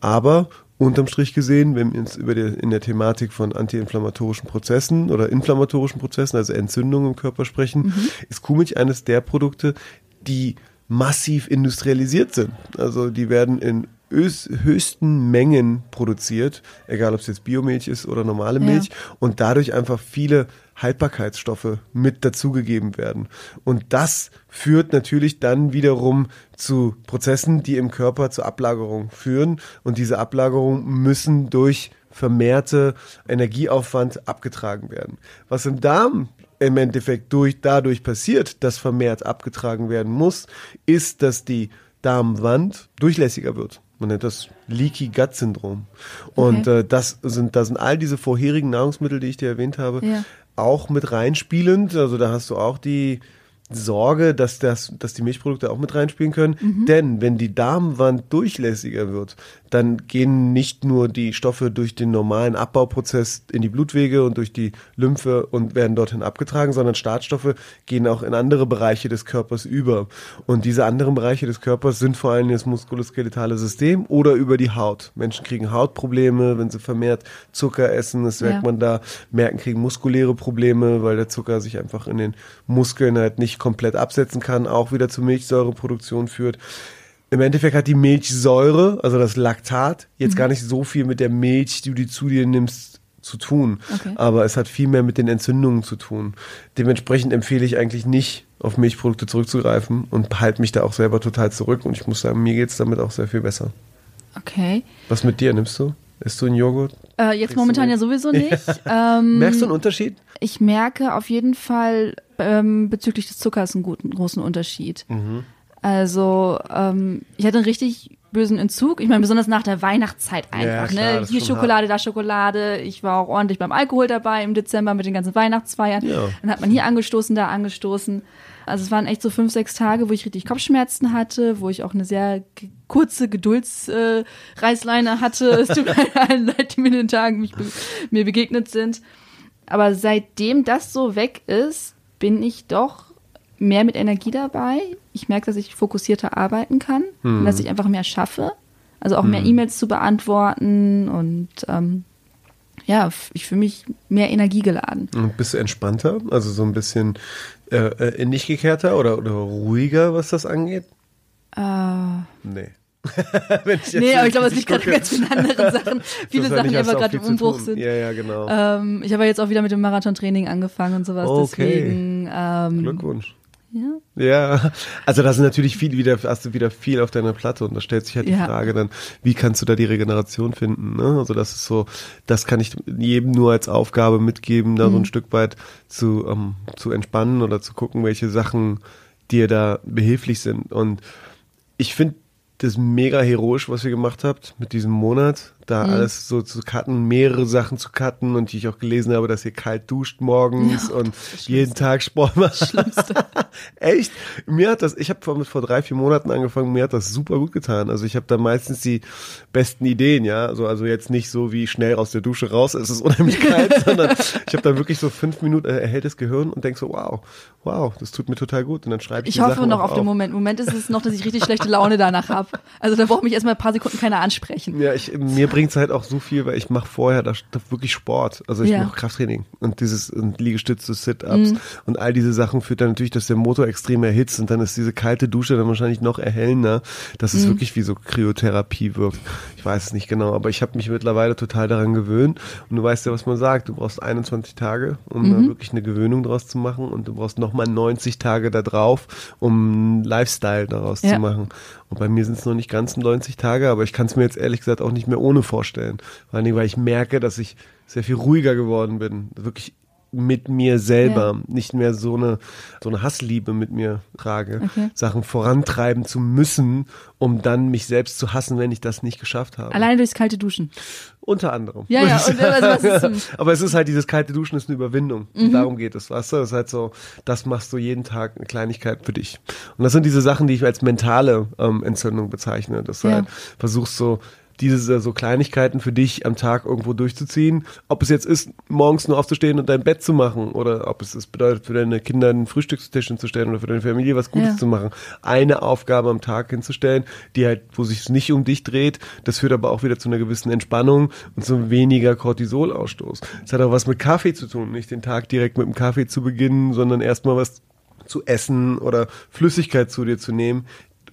Aber unterm Strich gesehen, wenn wir uns über die, in der Thematik von antiinflammatorischen Prozessen oder inflammatorischen Prozessen, also Entzündungen im Körper sprechen, ist Kuhmilch eines der Produkte, die massiv industrialisiert sind. Also die werden in höchsten Mengen produziert, egal ob es jetzt Biomilch ist oder normale Ja. Milch und dadurch einfach viele Haltbarkeitsstoffe mit dazugegeben werden. Und das führt natürlich dann wiederum zu Prozessen, die im Körper zur Ablagerung führen. Und diese Ablagerungen müssen durch vermehrte Energieaufwand abgetragen werden. Was im Darm im Endeffekt durch, dadurch passiert, dass vermehrt abgetragen werden muss, ist, dass die Darmwand durchlässiger wird. Man nennt das Leaky Gut Syndrom. Und Okay. äh, das sind, da sind all diese vorherigen Nahrungsmittel, die ich dir erwähnt habe, Ja. Auch mit reinspielend. Also da hast du auch die Sorge, dass, das, dass die Milchprodukte auch mit reinspielen können. Mhm. Denn wenn die Darmwand durchlässiger wird, dann gehen nicht nur die Stoffe durch den normalen Abbauprozess in die Blutwege und durch die Lymphe und werden dorthin abgetragen, sondern Startstoffe gehen auch in andere Bereiche des Körpers über. Und diese anderen Bereiche des Körpers sind vor allem das muskuloskeletale System oder über die Haut. Menschen kriegen Hautprobleme, wenn sie vermehrt Zucker essen. Das merkt Ja. man da. Merken kriegen muskuläre Probleme, weil der Zucker sich einfach in den Muskeln halt nicht komplett absetzen kann, auch wieder zur Milchsäureproduktion führt. Im Endeffekt hat die Milchsäure, also das Laktat, jetzt gar nicht so viel mit der Milch, die du zu dir nimmst, zu tun. Okay. Aber es hat viel mehr mit den Entzündungen zu tun. Dementsprechend empfehle ich eigentlich nicht, auf Milchprodukte zurückzugreifen und halte mich da auch selber total zurück. Und ich muss sagen, mir geht's damit auch sehr viel besser. Okay. Was mit dir nimmst du? Isst du einen Joghurt? Äh, jetzt Kriegst momentan ja sowieso *laughs* nicht. Ähm, Merkst du einen Unterschied? ich merke auf jeden Fall ähm, bezüglich des Zuckers einen guten, großen Unterschied. Mhm. Also ähm, ich hatte einen richtig bösen Entzug. Ich meine, besonders nach der Weihnachtszeit Ja, einfach. klar, ne? das ist Hier Schokolade, da Schokolade. Ich war auch ordentlich beim Alkohol dabei im Dezember mit den ganzen Weihnachtsfeiern. Ja. Dann hat man hier angestoßen, da angestoßen. Also es waren echt so fünf, sechs Tage, wo ich richtig Kopfschmerzen hatte, wo ich auch eine sehr kurze Geduldsreißleine äh, hatte. Es tut mir *laughs* allen leid, die mir in den Tagen mich be mir begegnet sind. Aber seitdem das so weg ist, bin ich doch mehr mit Energie dabei. Ich merke, dass ich fokussierter arbeiten kann und dass ich einfach mehr schaffe. Also auch mehr E-Mails zu beantworten und ähm, ja, ich fühle mich mehr energiegeladen. Und bist du entspannter? Also so ein bisschen äh, äh, in dich gekehrter oder, oder ruhiger, was das angeht? Äh, Nee. *laughs* Wenn ich nee, aber ich glaube, es liegt gerade ganz vielen anderen Sachen. *laughs* Viele Sachen, die aber gerade im Umbruch sind. Ja, ja, genau. Ähm, ich habe jetzt auch wieder mit dem Marathontraining angefangen und sowas. Okay. Deswegen, ähm, Glückwunsch. Ja. Ja, also da sind natürlich viel wieder, hast du wieder viel auf deiner Platte und da stellt sich halt die Ja. Frage dann, wie kannst du da die Regeneration finden? Ne? Also das ist so, das kann ich jedem nur als Aufgabe mitgeben, da so Mhm. ein Stück weit zu, ähm, zu entspannen oder zu gucken, welche Sachen dir da behilflich sind. Und ich finde das mega heroisch, was ihr gemacht habt mit diesem Monat, da Mhm. alles so zu cutten, mehrere Sachen zu cutten und die ich auch gelesen habe, dass ihr kalt duscht morgens und jeden Tag Sport macht. *laughs* Echt? Mir hat das, ich habe vor, vor drei, vier Monaten angefangen, mir hat das super gut getan. Also ich habe da meistens die besten Ideen, ja. Also, also jetzt nicht so wie schnell aus der Dusche raus, es ist unheimlich *laughs* kalt, sondern ich habe da wirklich so fünf Minuten äh, erhelltes Gehirn und denk so, wow, wow, das tut mir total gut. Und dann schreibe ich Ich hoffe Sachen noch auch auf den Moment. Im Moment ist es noch, dass ich richtig schlechte Laune danach habe. Also da braucht mich erstmal ein paar Sekunden keiner ansprechen. Ja, ich, mir bringt's halt auch so viel, weil ich mache vorher da, wirklich Sport. Also ich Ja. mache Krafttraining und dieses und Liegestütze, Sit-Ups und all diese Sachen führt dann natürlich, dass der Motor extrem erhitzt und dann ist diese kalte Dusche dann wahrscheinlich noch erhellender, dass es wirklich wie so Kryotherapie wirkt. Ich weiß es nicht genau, aber ich habe mich mittlerweile total daran gewöhnt und du weißt ja, was man sagt. Du brauchst 21 Tage, um da wirklich eine Gewöhnung draus zu machen und du brauchst nochmal 90 Tage da drauf, um einen Lifestyle daraus Ja. zu machen. Und bei mir sind es noch nicht ganz 90 Tage, aber ich kann es mir jetzt ehrlich gesagt auch nicht mehr ohne vorstellen. Vor allen Dingen, weil ich merke, dass ich sehr viel ruhiger geworden bin. Wirklich mit mir selber, Ja. nicht mehr so eine, so eine Hassliebe mit mir trage, Okay. Sachen vorantreiben zu müssen, um dann mich selbst zu hassen, wenn ich das nicht geschafft habe. Alleine durchs kalte Duschen. Unter anderem. Ja, ja, und also *laughs* aber es ist halt dieses kalte Duschen ist eine Überwindung. Mhm. Darum geht es, weißt du? Das ist halt so, das machst du jeden Tag eine Kleinigkeit für dich. Und das sind diese Sachen, die ich als mentale ähm, Entzündung bezeichne. Dass du Ja. halt versuchst so diese so Kleinigkeiten für dich am Tag irgendwo durchzuziehen. Ob es jetzt ist, morgens nur aufzustehen und dein Bett zu machen oder ob es es bedeutet, für deine Kinder einen Frühstückstisch hinzustellen oder für deine Familie was Gutes Ja. zu machen. Eine Aufgabe am Tag hinzustellen, die halt, wo sich nicht um dich dreht. Das führt aber auch wieder zu einer gewissen Entspannung und zu weniger Cortisolausstoß. Es hat auch was mit Kaffee zu tun, nicht den Tag direkt mit dem Kaffee zu beginnen, sondern erstmal was zu essen oder Flüssigkeit zu dir zu nehmen,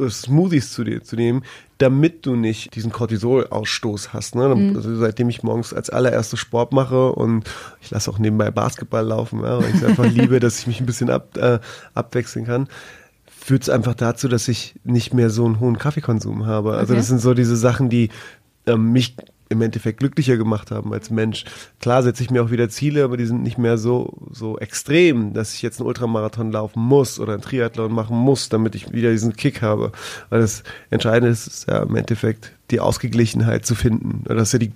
Smoothies zu dir zu nehmen, damit du nicht diesen Cortisolausstoß hast. Ne? Also seitdem ich morgens als allererstes Sport mache und ich lasse auch nebenbei Basketball laufen, ja, weil ich es *laughs* einfach liebe, dass ich mich ein bisschen ab, äh, abwechseln kann führt es einfach dazu, dass ich nicht mehr so einen hohen Kaffeekonsum habe. Also Okay. das sind so diese Sachen, die ähm, mich im Endeffekt glücklicher gemacht haben als Mensch. Klar setze ich mir auch wieder Ziele, aber die sind nicht mehr so, so extrem, dass ich jetzt einen Ultramarathon laufen muss oder einen Triathlon machen muss, damit ich wieder diesen Kick habe. Weil das Entscheidende ist, ist ja im Endeffekt die Ausgeglichenheit zu finden. Das ist ja die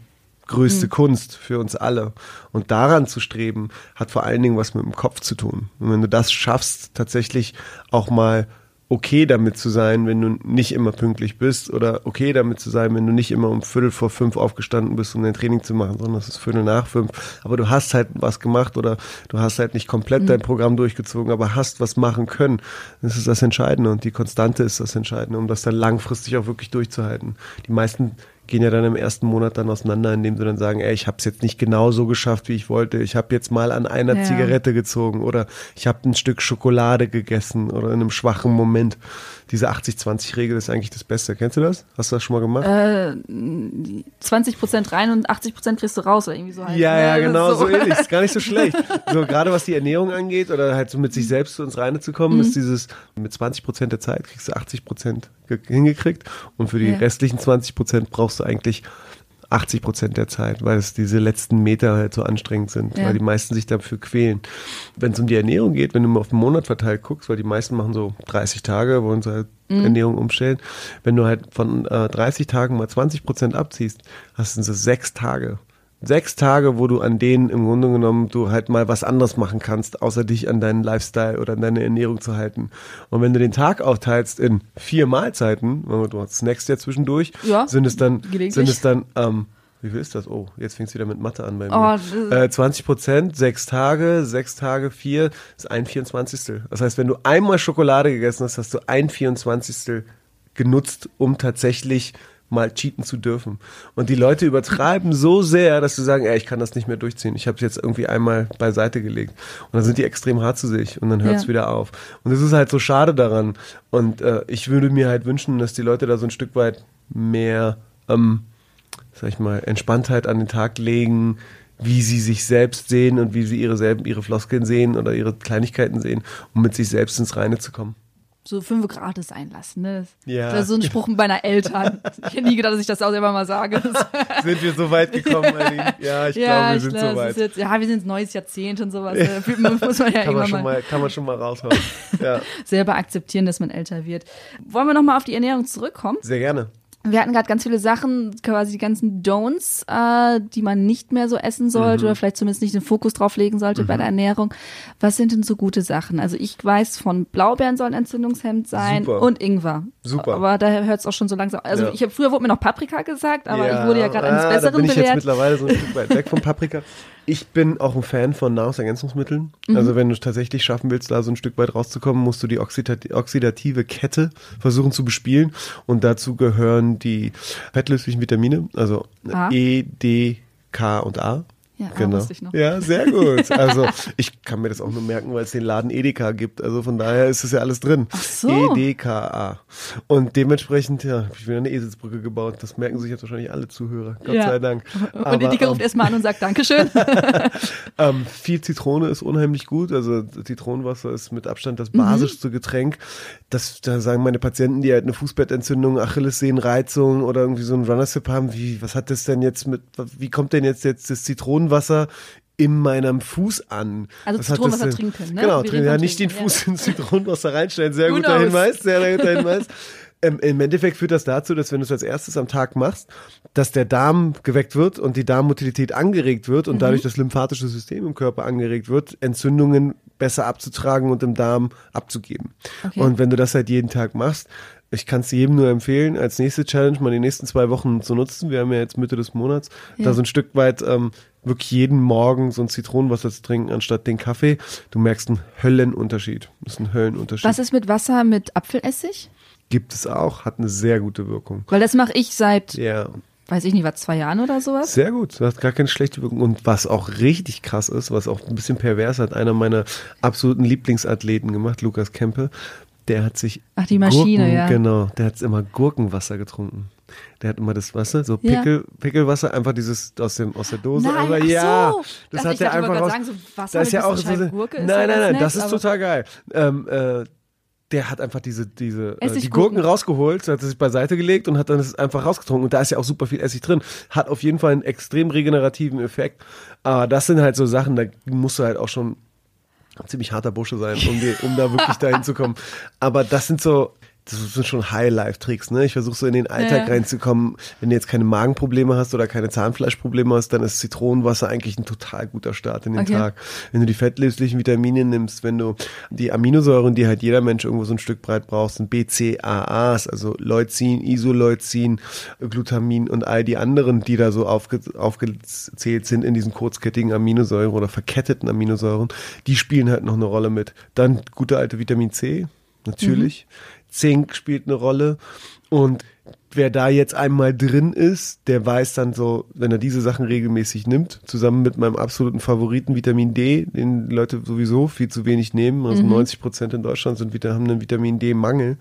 größte Kunst für uns alle. Und daran zu streben, hat vor allen Dingen was mit dem Kopf zu tun. Und wenn du das schaffst, tatsächlich auch mal okay damit zu sein, wenn du nicht immer pünktlich bist oder okay damit zu sein, wenn du nicht immer um Viertel vor fünf aufgestanden bist, um dein Training zu machen, sondern es ist Viertel nach fünf. Aber du hast halt was gemacht oder du hast halt nicht komplett dein Programm durchgezogen, aber hast was machen können. Das ist das Entscheidende und die Konstante ist das Entscheidende, um das dann langfristig auch wirklich durchzuhalten. Die meisten gehen ja dann im ersten Monat dann auseinander, indem sie dann sagen, ey, ich habe es jetzt nicht genau so geschafft, wie ich wollte. Ich habe jetzt mal an einer Ja. Zigarette gezogen oder ich habe ein Stück Schokolade gegessen oder in einem schwachen Moment. Diese 80-20-Regel ist eigentlich das Beste. Kennst du das? Hast du das schon mal gemacht? Äh, 20 Prozent rein und 80 Prozent kriegst du raus oder irgendwie so halt. Ja, ne? ja, genau, so ähnlich. Ist gar nicht so *laughs* schlecht. So, gerade was die Ernährung angeht oder halt so mit sich selbst zu uns Reine zu kommen, Mhm. ist dieses, mit 20 Prozent der Zeit kriegst du 80 Prozent hingekriegt und für die Ja. restlichen 20 Prozent brauchst du eigentlich 80 Prozent der Zeit, weil es diese letzten Meter halt so anstrengend sind, Ja. weil die meisten sich dafür quälen. Wenn es um die Ernährung geht, wenn du mal auf den Monat verteilt guckst, weil die meisten machen so 30 Tage, wollen sie halt Ernährung umstellen. Wenn du halt von äh, 30 Tagen mal 20 Prozent abziehst, hast du so sechs Tage. Sechs Tage, wo du an denen im Grunde genommen du halt mal was anderes machen kannst, außer dich an deinen Lifestyle oder an deine Ernährung zu halten. Und wenn du den Tag aufteilst in vier Mahlzeiten, du snackst ja zwischendurch, Ja, sind es dann, sind es dann ähm, Wie viel ist das? Oh, jetzt fängt es wieder mit Mathe an bei mir. Oh, äh, 20 Prozent, sechs Tage, sechs Tage, vier, ist ein 24. Das heißt, wenn du einmal Schokolade gegessen hast, hast du ein 24. genutzt, um tatsächlich mal cheaten zu dürfen. Und die Leute übertreiben so sehr, dass sie sagen, ey, ich kann das nicht mehr durchziehen. Ich habe es jetzt irgendwie einmal beiseite gelegt. Und dann sind die extrem hart zu sich und dann hört es Ja. wieder auf. Und das ist halt so schade daran. Und äh, ich würde mir halt wünschen, dass die Leute da so ein Stück weit mehr, ähm, sag ich mal, Entspanntheit an den Tag legen, wie sie sich selbst sehen und wie sie ihre selben, ihre Floskeln sehen oder ihre Kleinigkeiten sehen, um mit sich selbst ins Reine zu kommen. So fünf gratis einlassen. Ne? Ja. Das ist so ein Spruch meiner Eltern. *laughs* Ich hätte nie gedacht, dass ich das auch selber mal sage. *laughs* Sind wir so weit gekommen, Aline? Ja, ich glaube, wir sind glaub, so weit. Jetzt, ja, wir sind neues Jahrzehnt und sowas. Fühlt man- Muss man ja Kann man, schon mal, mal, kann man schon mal raushauen. *laughs* Ja, selber akzeptieren, dass man älter wird. Wollen wir nochmal auf die Ernährung zurückkommen? sehr gerne. Wir hatten gerade ganz viele Sachen, quasi die ganzen Don'ts, äh, die man nicht mehr so essen Mhm. sollte oder vielleicht zumindest nicht den Fokus drauf legen sollte bei der Ernährung. Was sind denn so gute Sachen? Also ich weiß von Blaubeeren sollen entzündungshemmend sein Super. und Ingwer. Super. Aber da hört es auch schon so langsam. Also Ja. ich hab, früher wurde mir noch Paprika gesagt, aber ich wurde ja gerade eines ah, Da Besseren bin ich jetzt belehrt. mittlerweile so ein Stück weit weg vom *laughs* Paprika. Ich bin auch ein Fan von Nahrungsergänzungsmitteln. Mhm. Also wenn du tatsächlich schaffen willst, da so ein Stück weit rauszukommen, musst du die oxidati- oxidative Kette versuchen zu bespielen. Und dazu gehören die fettlöslichen Vitamine, also A. E, D, K und A. Ja, A Genau. wusste ich noch. Ja, sehr gut. *laughs* Also ich kann mir das auch nur merken, weil es den Laden Edeka gibt. Also von daher ist es ja alles drin. Ach so. E-D-K-A. Und dementsprechend, ja, habe ich wieder eine Eselsbrücke gebaut. Das merken sich jetzt wahrscheinlich alle Zuhörer. Gott Ja. sei Dank. Und Aber, Edeka ruft ähm, erstmal an und sagt Dankeschön. *laughs* ähm, viel Zitrone ist unheimlich gut. Also Zitronenwasser ist mit Abstand Mhm. das basischste Getränk. Das, da sagen meine Patienten, die halt eine Fußbettentzündung, Achillessehnenreizung oder irgendwie so einen Runner-Sip haben, wie, was hat das denn jetzt mit, wie kommt denn jetzt, jetzt das Zitronenwasser in meinem Fuß an? Also Was hat Zitronenwasser trinken, ne? Genau, trinken, ja, nicht den Fuß ins Zitronenwasser reinstellen. Sehr Who guter knows? Hinweis, sehr, *laughs* guter Hinweis. Ähm, Im Endeffekt führt das dazu, dass wenn du es als erstes am Tag machst, dass der Darm geweckt wird und die Darmmotilität angeregt wird Mhm. und dadurch das lymphatische System im Körper angeregt wird, Entzündungen besser abzutragen und im Darm abzugeben. Okay. Und wenn du das halt jeden Tag machst, ich kann es jedem nur empfehlen, als nächste Challenge mal die nächsten zwei Wochen zu nutzen. Wir haben ja jetzt Mitte des Monats, Ja. da so ein Stück weit ähm, wirklich jeden Morgen so ein Zitronenwasser zu trinken anstatt den Kaffee. Du merkst einen Höllenunterschied. Das ist ein Höllenunterschied. Was ist mit Wasser mit Apfelessig? Gibt es auch, hat eine sehr gute Wirkung. Weil das mache ich seit, Ja, weiß ich nicht, was, zwei Jahren oder sowas. sehr gut. Das hat gar keine schlechte Wirkung. Und was auch richtig krass ist, was auch ein bisschen pervers hat, einer meiner absoluten Lieblingsathleten gemacht, Lukas Kempe, der hat sich Ach, die Maschine, Gurken, ja. Genau, der hat immer Gurkenwasser getrunken. Der hat immer das Wasser, so Ja. Pickel, Pickelwasser, einfach dieses aus dem aus der Dose. Nein, aber ach ja, so. das hat ich einfach raus. sagen, so Wasser das ist ja auch so, nein, ja nein, nein, nett, das ist total geil. Ähm, äh, der hat einfach diese, diese, äh, die. Gurken rausgeholt, hat sich beiseite gelegt und hat dann das einfach rausgetrunken. Und da ist ja auch super viel Essig drin. Hat auf jeden Fall einen extrem regenerativen Effekt. Aber das sind halt so Sachen, da musst du halt auch schon ein ziemlich harter Bursche sein, um, die, um da wirklich dahin zu kommen. *laughs* Aber das sind so, das sind schon High-Life-Tricks, ne? Ich versuche so in den Alltag Ja. reinzukommen. Wenn du jetzt keine Magenprobleme hast oder keine Zahnfleischprobleme hast, dann ist Zitronenwasser eigentlich ein total guter Start in den Okay. Tag. Wenn du die fettlöslichen Vitamine nimmst, wenn du die Aminosäuren, die halt jeder Mensch irgendwo so ein Stück breit braucht, sind BCAAs, also Leucin, Isoleucin, Glutamin und all die anderen, die da so aufge aufgezählt sind in diesen kurzkettigen Aminosäuren oder verketteten Aminosäuren, die spielen halt noch eine Rolle mit. Dann gute alte Vitamin C, natürlich. Zink spielt eine Rolle und wer da jetzt einmal drin ist, der weiß dann so, wenn er diese Sachen regelmäßig nimmt, zusammen mit meinem absoluten Favoriten Vitamin D, den Leute sowieso viel zu wenig nehmen, also 90 Prozent in Deutschland sind, haben einen Vitamin D-Mangel,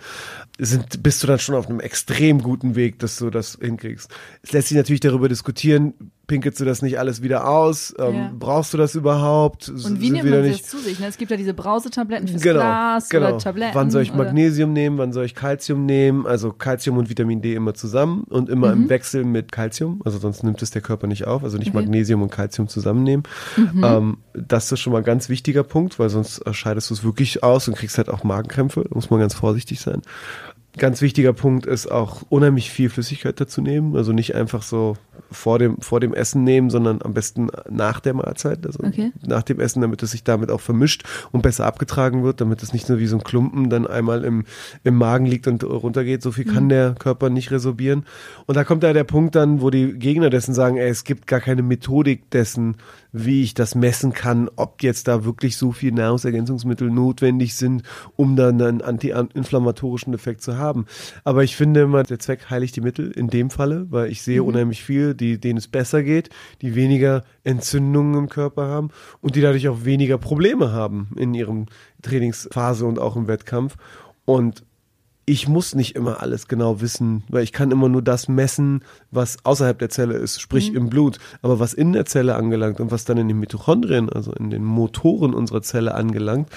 sind, bist du dann schon auf einem extrem guten Weg, dass du das hinkriegst. Es lässt sich natürlich darüber diskutieren, pinkelst du das nicht alles wieder aus, ähm, Ja. brauchst du das überhaupt? Und wie nimmt man das zu sich? Ne? Es gibt ja diese Brausetabletten fürs Genau, Glas genau. oder Tabletten. Wann soll ich oder- Magnesium nehmen, wann soll ich Calcium nehmen? Also Calcium und Vitamin D immer zusammen und immer im Wechsel mit Calcium. Also sonst nimmt es der Körper nicht auf. Also nicht Okay. Magnesium und Calcium zusammennehmen. Ähm, das ist schon mal ein ganz wichtiger Punkt, weil sonst äh, scheidest du es wirklich aus und kriegst halt auch Magenkrämpfe. Da muss man ganz vorsichtig sein. Ganz wichtiger Punkt ist auch unheimlich viel Flüssigkeit dazu nehmen. Also nicht einfach so vor dem, vor dem Essen nehmen, sondern am besten nach der Mahlzeit, also Okay. nach dem Essen, damit es sich damit auch vermischt und besser abgetragen wird, damit es nicht nur wie so ein Klumpen dann einmal im, im Magen liegt und runtergeht. So viel kann der Körper nicht resorbieren. Und da kommt da der Punkt dann, wo die Gegner dessen sagen, ey, es gibt gar keine Methodik dessen, wie ich das messen kann, ob jetzt da wirklich so viel Nahrungsergänzungsmittel notwendig sind, um dann einen anti-inflammatorischen Effekt zu haben. Aber ich finde immer, der Zweck heiligt die Mittel in dem Falle, weil ich sehe unheimlich viel, die, denen es besser geht, die weniger Entzündungen im Körper haben und die dadurch auch weniger Probleme haben in ihrem Trainingsphase und auch im Wettkampf. Und ich muss nicht immer alles genau wissen, weil ich kann immer nur das messen, was außerhalb der Zelle ist, sprich im Blut. Aber was in der Zelle angelangt und was dann in den Mitochondrien, also in den Motoren unserer Zelle angelangt,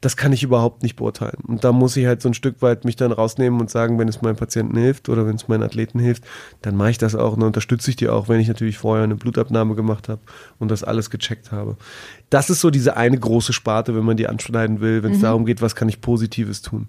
das kann ich überhaupt nicht beurteilen. Und da muss ich halt so ein Stück weit mich dann rausnehmen und sagen, wenn es meinem Patienten hilft oder wenn es meinen Athleten hilft, dann mache ich das auch und dann unterstütze ich die auch, wenn ich natürlich vorher eine Blutabnahme gemacht habe und das alles gecheckt habe. Das ist so diese eine große Sparte, wenn man die anschneiden will, wenn es darum geht, was kann ich Positives tun.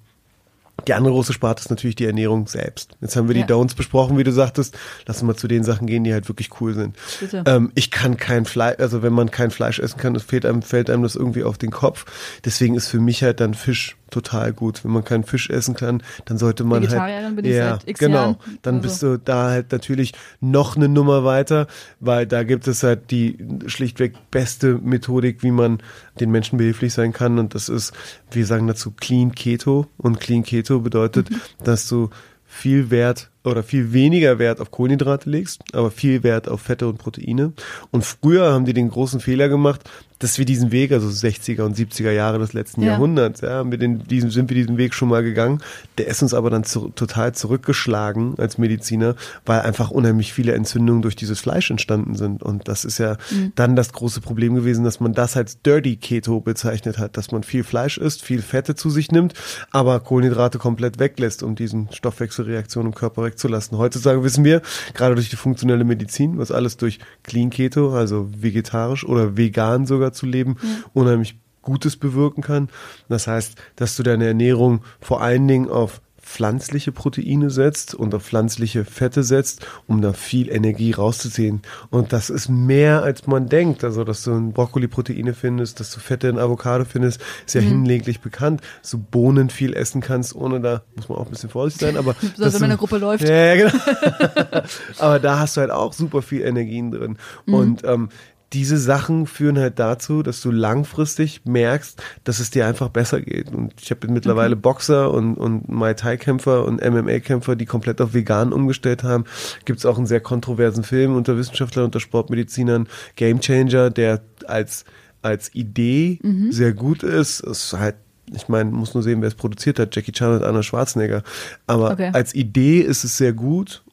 Die andere große Sparte ist natürlich die Ernährung selbst. Jetzt haben wir Ja. die Don'ts besprochen, wie du sagtest. Lass uns mal zu den Sachen gehen, die halt wirklich cool sind. Bitte. Ähm, ich kann kein Fleisch, also wenn man kein Fleisch essen kann, das fällt einem, fällt einem das irgendwie auf den Kopf. Deswegen ist für mich halt dann Fisch total gut. Wenn man keinen Fisch essen kann, dann sollte man Vegetarierin halt. bin ich ja, seit genau. Jahren. Dann Also. bist du da halt natürlich noch eine Nummer weiter, weil da gibt es halt die schlichtweg beste Methodik, wie man den Menschen behilflich sein kann. Und das ist, wir sagen dazu Clean Keto. Und Clean Keto bedeutet, Mhm. dass du viel Wert oder viel weniger Wert auf Kohlenhydrate legst, aber viel Wert auf Fette und Proteine. Und früher haben die den großen Fehler gemacht, dass wir diesen Weg, also 60er und 70er Jahre des letzten Ja. Jahrhunderts, ja, wir den, diesen, sind wir diesen Weg schon mal gegangen. Der ist uns aber dann zu, total zurückgeschlagen als Mediziner, weil einfach unheimlich viele Entzündungen durch dieses Fleisch entstanden sind. Und das ist ja dann das große Problem gewesen, dass man das als Dirty Keto bezeichnet hat, dass man viel Fleisch isst, viel Fette zu sich nimmt, aber Kohlenhydrate komplett weglässt, um diesen Stoffwechselreaktionen im Körper wegzulassen. Heutzutage wissen wir, gerade durch die funktionelle Medizin, was alles durch Clean Keto, also vegetarisch oder vegan sogar zu leben, unheimlich Gutes bewirken kann. Das heißt, dass du deine Ernährung vor allen Dingen auf pflanzliche Proteine setzt und auf pflanzliche Fette setzt, um da viel Energie rauszuziehen. Und das ist mehr, als man denkt. Also, dass du in Brokkoli-Proteine findest, dass du Fette in Avocado findest, ist ja hinlänglich bekannt. Dass du Bohnen viel essen kannst, ohne da, muss man auch ein bisschen vorsichtig sein, aber. *laughs* Besonders dass wenn einer Gruppe läuft. ja, ja, genau. *laughs* Aber da hast du halt auch super viel Energien drin. Und ähm, diese Sachen führen halt dazu, dass du langfristig merkst, dass es dir einfach besser geht. Und ich habe mittlerweile Boxer und, und Muay Thai-Kämpfer und MMA-Kämpfer, die komplett auf vegan umgestellt haben. Gibt es auch einen sehr kontroversen Film unter Wissenschaftlern, unter Sportmedizinern, Game Changer, der als, als Idee sehr gut ist. Es ist halt ich meine, muss nur sehen, wer es produziert hat, Jackie Chan und Arnold Schwarzenegger. Aber Okay. als Idee ist es sehr gut.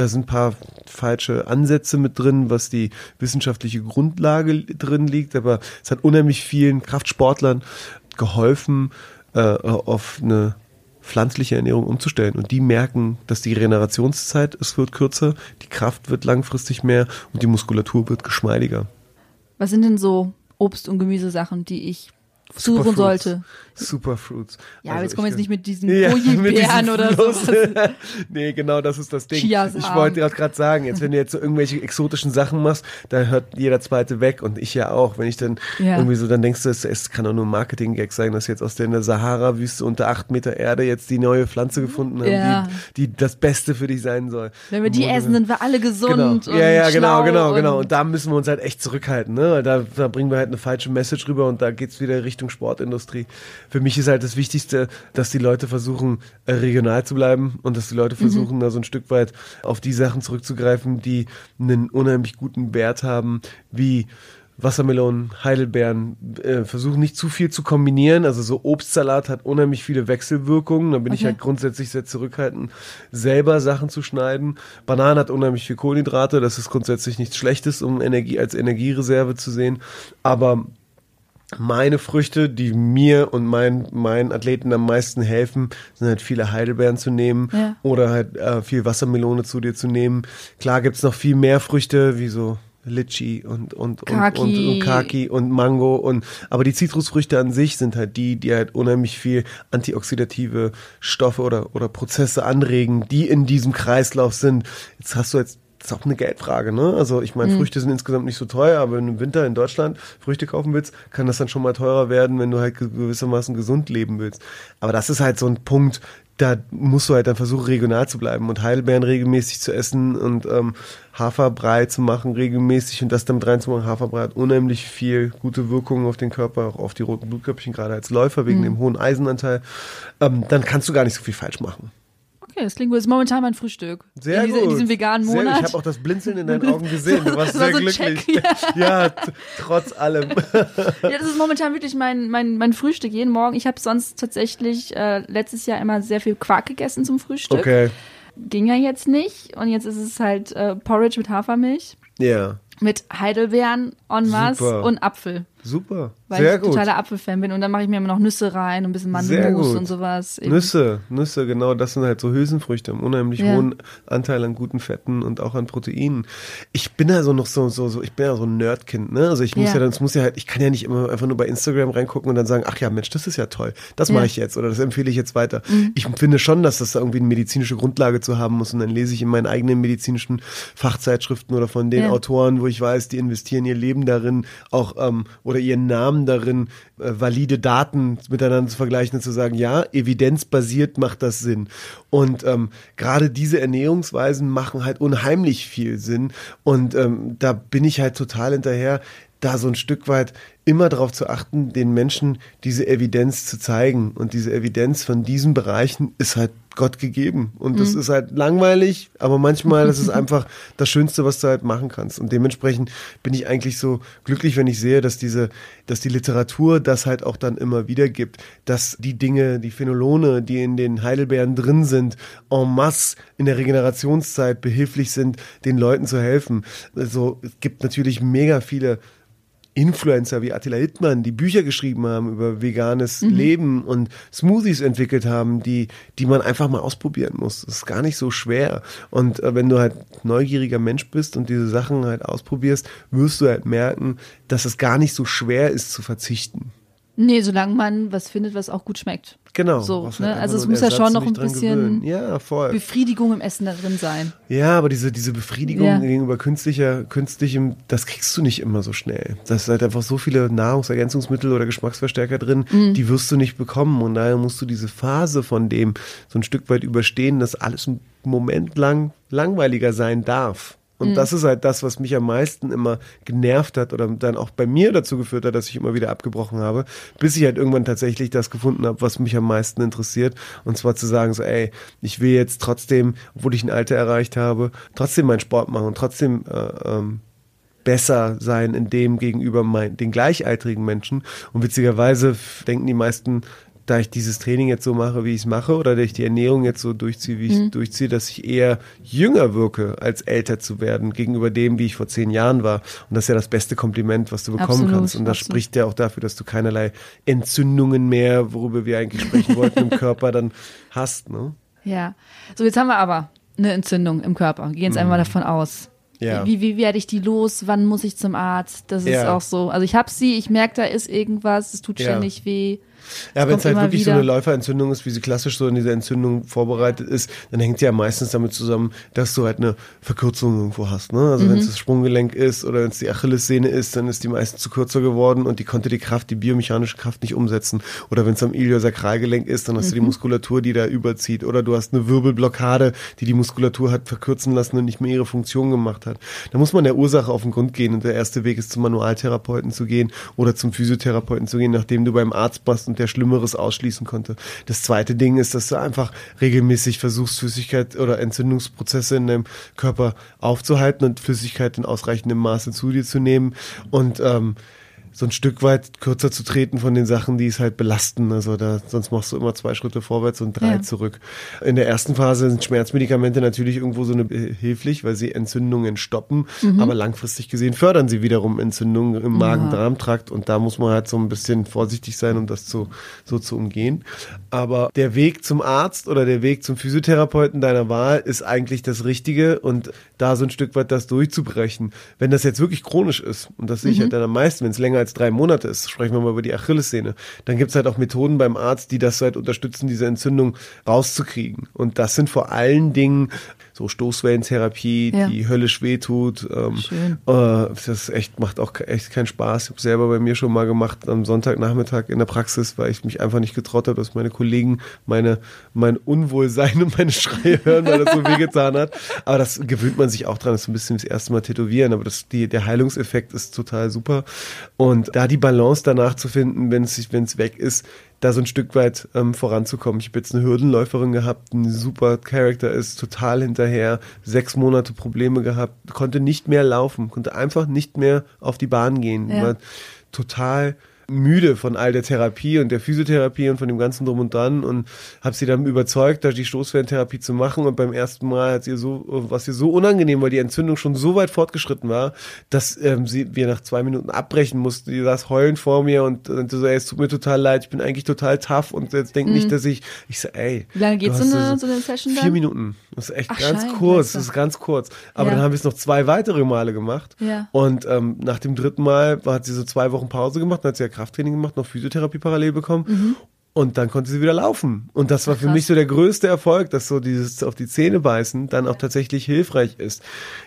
Da sind ein paar falsche Ansätze mit drin, was die wissenschaftliche Grundlage drin liegt, aber es hat unheimlich vielen Kraftsportlern geholfen, äh, auf eine pflanzliche Ernährung umzustellen. Und die merken, dass die Regenerationszeit, es wird kürzer, die Kraft wird langfristig mehr und die Muskulatur wird geschmeidiger. Was sind denn so Obst- und Gemüsesachen, die ich suchen Superfruits. sollte? Superfruits. Ja, aber Also jetzt kommen wir jetzt nicht mit diesen Ja, *laughs* diesem oder so. *laughs* nee, genau, das ist das Ding. Chiasamen. Ich wollte gerade sagen, jetzt wenn du jetzt so irgendwelche exotischen Sachen machst, da hört jeder zweite weg und ich ja auch. Wenn ich dann Ja. irgendwie so, dann denkst du, es, es kann doch nur ein Marketing-Gag sein, dass jetzt aus der Sahara-Wüste unter acht Meter Erde jetzt die neue Pflanze gefunden haben, Ja. die, die das Beste für dich sein soll. Wenn wir die Wurde- essen, sind wir alle gesund Genau. und Ja, ja, genau, genau, genau. und- Und da müssen wir uns halt echt zurückhalten, ne? Da, da bringen wir halt eine falsche Message rüber und da geht's wieder Richtung Sportindustrie. Für mich ist halt das Wichtigste, dass die Leute versuchen, äh, regional zu bleiben und dass die Leute versuchen, da so ein Stück weit auf die Sachen zurückzugreifen, die einen unheimlich guten Wert haben, wie Wassermelonen, Heidelbeeren, äh, versuchen nicht zu viel zu kombinieren. Also so Obstsalat hat unheimlich viele Wechselwirkungen. Da bin ich Okay. halt grundsätzlich sehr zurückhaltend, selber Sachen zu schneiden. Bananen hat unheimlich viel Kohlenhydrate. Das ist grundsätzlich nichts Schlechtes, um Energie als Energiereserve zu sehen. Aber meine Früchte, die mir und meinen meinen Athleten am meisten helfen, sind halt viele Heidelbeeren zu nehmen Ja. oder halt äh, viel Wassermelone zu dir zu nehmen. Klar gibt's noch viel mehr Früchte, wie so Litchi und und Kaki. und, und, und Kaki und Mango und aber die Zitrusfrüchte an sich sind halt die, die halt unheimlich viel antioxidative Stoffe oder oder Prozesse anregen, die in diesem Kreislauf sind. Jetzt hast du jetzt ist auch eine Geldfrage, ne? Also ich meine, Früchte sind insgesamt nicht so teuer, aber wenn du im Winter in Deutschland Früchte kaufen willst, kann das dann schon mal teurer werden, wenn du halt ge- gewissermaßen gesund leben willst. Aber das ist halt so ein Punkt, da musst du halt dann versuchen, regional zu bleiben und Heidelbeeren regelmäßig zu essen und ähm, Haferbrei zu machen regelmäßig und das damit reinzumachen. Haferbrei hat unheimlich viel gute Wirkungen auf den Körper, auch auf die roten Blutkörperchen, gerade als Läufer wegen dem hohen Eisenanteil. Ähm, dann kannst du gar nicht so viel falsch machen. Okay, das klingt gut. Das ist momentan mein Frühstück. Sehr in, diese, gut. in diesem veganen Sehr. Monat. Ich habe auch das Blinzeln in *laughs* deinen Augen gesehen. Du warst Das war sehr so glücklich. Check, *laughs* ja, t- trotz allem. *laughs* Ja, das ist momentan wirklich mein, mein, mein Frühstück jeden Morgen. Ich habe sonst tatsächlich äh, letztes Jahr immer sehr viel Quark gegessen zum Frühstück. Okay. Ging ja jetzt nicht. Und jetzt ist es halt äh, Porridge mit Hafermilch, Ja, mit Heidelbeeren en masse Super. und Apfel. super. Weil Sehr ich gut. totaler Apfelfan bin. Und dann mache ich mir immer noch Nüsse rein und ein bisschen Mandelmus und sowas. Nüsse, Nüsse, genau, das sind halt so Hülsenfrüchte, haben unheimlich Ja. hohen Anteil an guten Fetten und auch an Proteinen. Ich bin ja so noch so, so, so ich bin ja so ein Nerdkind, ne? Also ich muss Ja. ja, dann, es muss ja halt, ich kann ja nicht immer einfach nur bei Instagram reingucken und dann sagen, ach ja, Mensch, das ist ja toll, das Ja. Mhm. mache ich jetzt oder das empfehle ich jetzt weiter. Ich finde schon, dass das irgendwie eine medizinische Grundlage zu haben muss und dann lese ich in meinen eigenen medizinischen Fachzeitschriften oder von den. Autoren, wo ich weiß, die investieren ihr Leben darin, auch ähm, oder ihren Namen darin, äh, valide Daten miteinander zu vergleichen und zu sagen, ja, evidenzbasiert macht das Sinn. Und ähm, gerade diese Ernährungsweisen machen halt unheimlich viel Sinn. Und ähm, da bin ich halt total hinterher, da so ein Stück weit immer darauf zu achten, den Menschen diese Evidenz zu zeigen. Und diese Evidenz von diesen Bereichen ist halt Gott gegeben. Und das ist halt langweilig, aber manchmal ist es einfach *laughs* das Schönste, was du halt machen kannst. Und dementsprechend bin ich eigentlich so glücklich, wenn ich sehe, dass diese, dass die Literatur das halt auch dann immer wieder gibt, dass die Dinge, die Phenolone, die in den Heidelbeeren drin sind, en masse in der Regenerationszeit behilflich sind, den Leuten zu helfen. Also es gibt natürlich mega viele Influencer wie Attila Hittmann, die Bücher geschrieben haben über veganes Leben und Smoothies entwickelt haben, die, die man einfach mal ausprobieren muss. Das ist gar nicht so schwer. Und äh, wenn du halt neugieriger Mensch bist und diese Sachen halt ausprobierst, wirst du halt merken, dass es gar nicht so schwer ist zu verzichten. Nee, solange man was findet, was auch gut schmeckt. Genau. So, ne? einfach Also es muss ja schon noch ein bisschen. Ja. Befriedigung im Essen da drin sein. Ja, aber diese, diese Befriedigung Ja. gegenüber künstlicher, künstlichem, das kriegst du nicht immer so schnell. Da ist halt einfach so viele Nahrungsergänzungsmittel oder Geschmacksverstärker drin, Mhm. die wirst du nicht bekommen. Und daher musst du diese Phase von dem so ein Stück weit überstehen, dass alles einen Moment lang langweiliger sein darf. Mhm. Und das ist halt das, was mich am meisten immer genervt hat oder dann auch bei mir dazu geführt hat, dass ich immer wieder abgebrochen habe, bis ich halt irgendwann tatsächlich das gefunden habe, was mich am meisten interessiert. Und zwar zu sagen, so, ey, ich will jetzt trotzdem, obwohl ich ein Alter erreicht habe, trotzdem meinen Sport machen und trotzdem äh, ähm, besser sein in dem gegenüber mein, den gleichaltrigen Menschen. Und witzigerweise denken die meisten, da ich dieses Training jetzt so mache, wie ich es mache, oder da ich die Ernährung jetzt so durchziehe, wie ich Mhm. es durchziehe, dass ich eher jünger wirke, als älter zu werden, gegenüber dem, wie ich vor zehn Jahren war. Und das ist ja das beste Kompliment, was du bekommen Absolut, kannst. Und das absolut. spricht ja auch dafür, dass du keinerlei Entzündungen mehr, worüber wir eigentlich sprechen wollten, im Körper dann hast. Ne? Ja. So, jetzt haben wir aber eine Entzündung im Körper. Gehen jetzt einmal davon aus. Mhm. Ja. Wie, wie werde ich die los? Wann muss ich zum Arzt? Das ist Ja. auch so. Also ich habe sie, ich merke, da ist irgendwas, es tut Ja. ständig weh. Ja, wenn es halt wirklich so wieder. eine Läuferentzündung ist, wie sie klassisch so in dieser Entzündung vorbereitet ist, dann hängt sie ja meistens damit zusammen, dass du halt eine Verkürzung irgendwo hast. Ne? Also wenn es das Sprunggelenk ist oder wenn es die Achillessehne ist, dann ist die meistens zu kürzer geworden und die konnte die Kraft, die biomechanische Kraft nicht umsetzen. Oder wenn es am Iliosakralgelenk ist, dann hast du die Muskulatur, die da überzieht. Oder du hast eine Wirbelblockade, die die Muskulatur hat verkürzen lassen und nicht mehr ihre Funktion gemacht hat. Da muss man der Ursache auf den Grund gehen und der erste Weg ist zum Manualtherapeuten zu gehen oder zum Physiotherapeuten zu gehen, nachdem du beim Arzt warst und der Schlimmeres ausschließen konnte. Das zweite Ding ist, dass du einfach regelmäßig versuchst, Flüssigkeit oder Entzündungsprozesse in deinem Körper aufzuhalten und Flüssigkeit in ausreichendem Maße zu dir zu nehmen. Und ähm, so ein Stück weit kürzer zu treten von den Sachen, die es halt belasten. Also da, sonst machst du immer zwei Schritte vorwärts und drei Ja. zurück. In der ersten Phase sind Schmerzmedikamente natürlich irgendwo so eine äh, hilflich, weil sie Entzündungen stoppen, Mhm. aber langfristig gesehen fördern sie wiederum Entzündungen im Magen-Darm-Trakt und da muss man halt so ein bisschen vorsichtig sein, um das zu, so zu umgehen. Aber der Weg zum Arzt oder der Weg zum Physiotherapeuten deiner Wahl ist eigentlich das Richtige und da so ein Stück weit das durchzubrechen. Wenn das jetzt wirklich chronisch ist, und das sehe ich halt dann am meisten, wenn es länger als drei Monate ist, sprechen wir mal über die Achillessehne, dann gibt es halt auch Methoden beim Arzt, die das halt unterstützen, diese Entzündung rauszukriegen. Und das sind vor allen Dingen so Stoßwellentherapie, Ja. die höllisch wehtut. Ähm, Schön. äh, das echt macht auch echt keinen Spaß. Ich habe selber bei mir schon mal gemacht am Sonntagnachmittag in der Praxis, weil ich mich einfach nicht getraut habe, dass meine Kollegen meine mein Unwohlsein und meine Schreie hören, weil das so wehgetan hat. Aber das gewöhnt man sich auch dran. Das ist ein bisschen das erste Mal tätowieren, aber das, die, der Heilungseffekt ist total super. Und da die Balance danach zu finden, wenn es wenn es weg ist, da so ein Stück weit ähm, voranzukommen. Ich habe jetzt eine Hürdenläuferin gehabt, ein super Charakter ist, total hinterher, sechs Monate Probleme gehabt, konnte nicht mehr laufen, konnte einfach nicht mehr auf die Bahn gehen, Ja. war total müde von all der Therapie und der Physiotherapie und von dem ganzen drum und dran und habe sie dann überzeugt, da die Stoßwellentherapie zu machen und beim ersten Mal hat sie so was ihr so unangenehm, weil die Entzündung schon so weit fortgeschritten war, dass ähm, sie wir nach zwei Minuten abbrechen mussten. Die saß heulend vor mir und, und so, ey, es tut mir total leid, ich bin eigentlich total tough und jetzt denk nicht, dass ich ich so, ey, Wie lange geht so eine, so- eine Session dann? Vier Minuten. Das ist echt Ach, ganz Scheiße. kurz. Das ist ganz kurz. Aber Ja. dann haben wir es noch zwei weitere Male gemacht. Ja. Und ähm, nach dem dritten Mal hat sie so zwei Wochen Pause gemacht, dann hat sie ja Krafttraining gemacht, noch Physiotherapie parallel bekommen. Und dann konnte sie wieder laufen. Und das war für Mhm. Krass. mich so der größte Erfolg, dass so dieses auf die Zähne beißen dann auch tatsächlich hilfreich ist.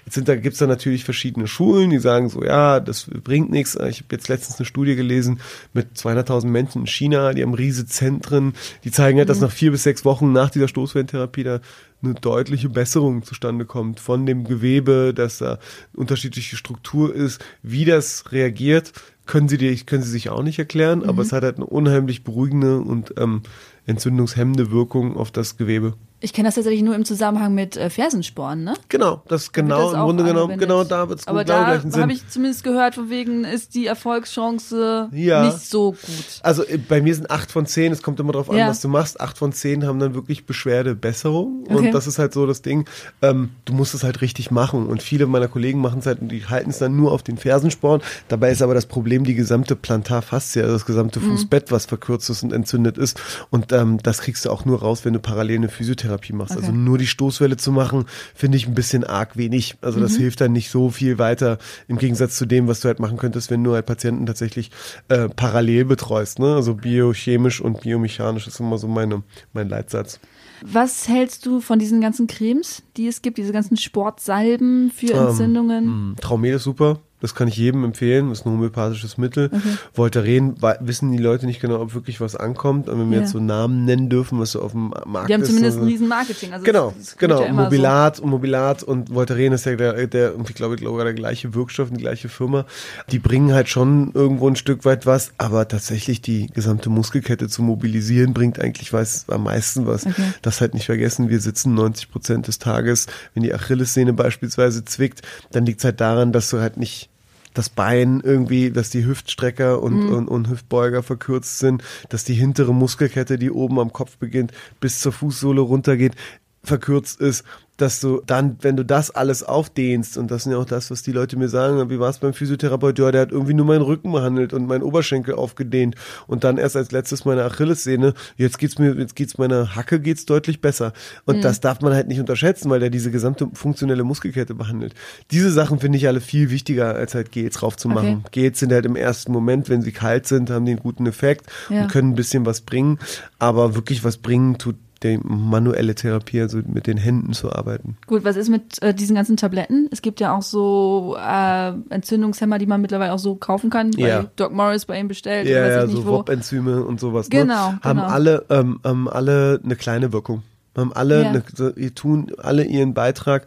Jetzt sind da gibt's da natürlich verschiedene Schulen, die sagen so, ja, das bringt nichts. Ich habe jetzt letztens eine Studie gelesen mit 200.000 Menschen in China, die haben riese Zentren, die zeigen halt, dass Mhm. nach vier bis sechs Wochen nach dieser Stoßwellentherapie da eine deutliche Besserung zustande kommt von dem Gewebe, dass da unterschiedliche Struktur ist, wie das reagiert, können sie dir, können sie sich auch nicht erklären, Mhm. aber es hat halt eine unheimlich beruhigende und ähm, entzündungshemmende Wirkung auf das Gewebe. Ich kenne das tatsächlich nur im Zusammenhang mit äh, Fersensporen, ne? Genau, das genau das im Grunde genommen, angewendet. genau da wird es Aber genau da gleichen Sinn. habe ich zumindest gehört, von wegen ist die Erfolgschance Ja. nicht so gut. Also äh, bei mir sind acht von zehn, es kommt immer drauf an, Ja. was du machst. Acht von zehn haben dann wirklich Beschwerdebesserung. Okay. Und das ist halt so das Ding, ähm, du musst es halt richtig machen. Und viele meiner Kollegen machen es halt und die halten es dann nur auf den Fersensporn. Dabei ist aber das Problem die gesamte Plantarfaszie, also das gesamte Mhm. Fußbett, was verkürzt ist und entzündet ist. Und ähm, das kriegst du auch nur raus, wenn du parallel eine Physiotherapie machst. Okay. Also nur die Stoßwelle zu machen, finde ich ein bisschen arg wenig. Also das hilft dann nicht so viel weiter im Gegensatz zu dem, was du halt machen könntest, wenn du halt Patienten tatsächlich äh, parallel betreust. Ne? Also biochemisch und biomechanisch ist immer so meine, mein Leitsatz. Was hältst du von diesen ganzen Cremes, die es gibt, diese ganzen Sportsalben für Entzündungen? Mm, Traumel ist super. Das kann ich jedem empfehlen. Das ist ein homöopathisches Mittel. Voltaren wei- wissen die Leute nicht genau, ob wirklich was ankommt. Aber wenn wir Ja. jetzt so Namen nennen dürfen, was so auf dem Markt Die haben ist. zumindest also- ein riesen Marketing. Also Genau, es wird genau. ja Mobilat und Mobilat und Voltaren ist ja der, der ich glaube, glaube der gleiche Wirkstoff, die gleiche Firma. Die bringen halt schon irgendwo ein Stück weit was, aber tatsächlich die gesamte Muskelkette zu mobilisieren bringt eigentlich weiß am meisten was. Okay. Das halt nicht vergessen, wir sitzen 90 Prozent des Tages, wenn die Achillessehne beispielsweise zwickt, dann liegt es halt daran, dass du halt nicht das Bein irgendwie, dass die Hüftstrecker und, und, und Hüftbeuger verkürzt sind, dass die hintere Muskelkette, die oben am Kopf beginnt, bis zur Fußsohle runtergeht, verkürzt ist, dass du dann, wenn du das alles aufdehnst, und das ist ja auch das, was die Leute mir sagen, wie war es beim Physiotherapeut, ja, der hat irgendwie nur meinen Rücken behandelt und meinen Oberschenkel aufgedehnt und dann erst als letztes meine Achillessehne, jetzt geht's mir, jetzt geht's meiner Hacke geht's deutlich besser. Und das darf man halt nicht unterschätzen, weil der diese gesamte funktionelle Muskelkette behandelt. Diese Sachen finde ich alle viel wichtiger, als halt Gels drauf zu machen. Okay. Gels sind halt im ersten Moment, wenn sie kalt sind, haben einen guten Effekt Ja. und können ein bisschen was bringen, aber wirklich was bringen tut die manuelle Therapie, also mit den Händen zu arbeiten. Gut, was ist mit äh, diesen ganzen Tabletten? Es gibt ja auch so äh, Entzündungshemmer, die man mittlerweile auch so kaufen kann, bei Ja. Doc Morris bei ihm bestellt, Ja, ja, so wo. WOP-Enzyme und sowas. Genau, ne? Haben genau. alle, ähm, haben alle eine kleine Wirkung. Haben alle, Ja. eine, tun alle ihren Beitrag,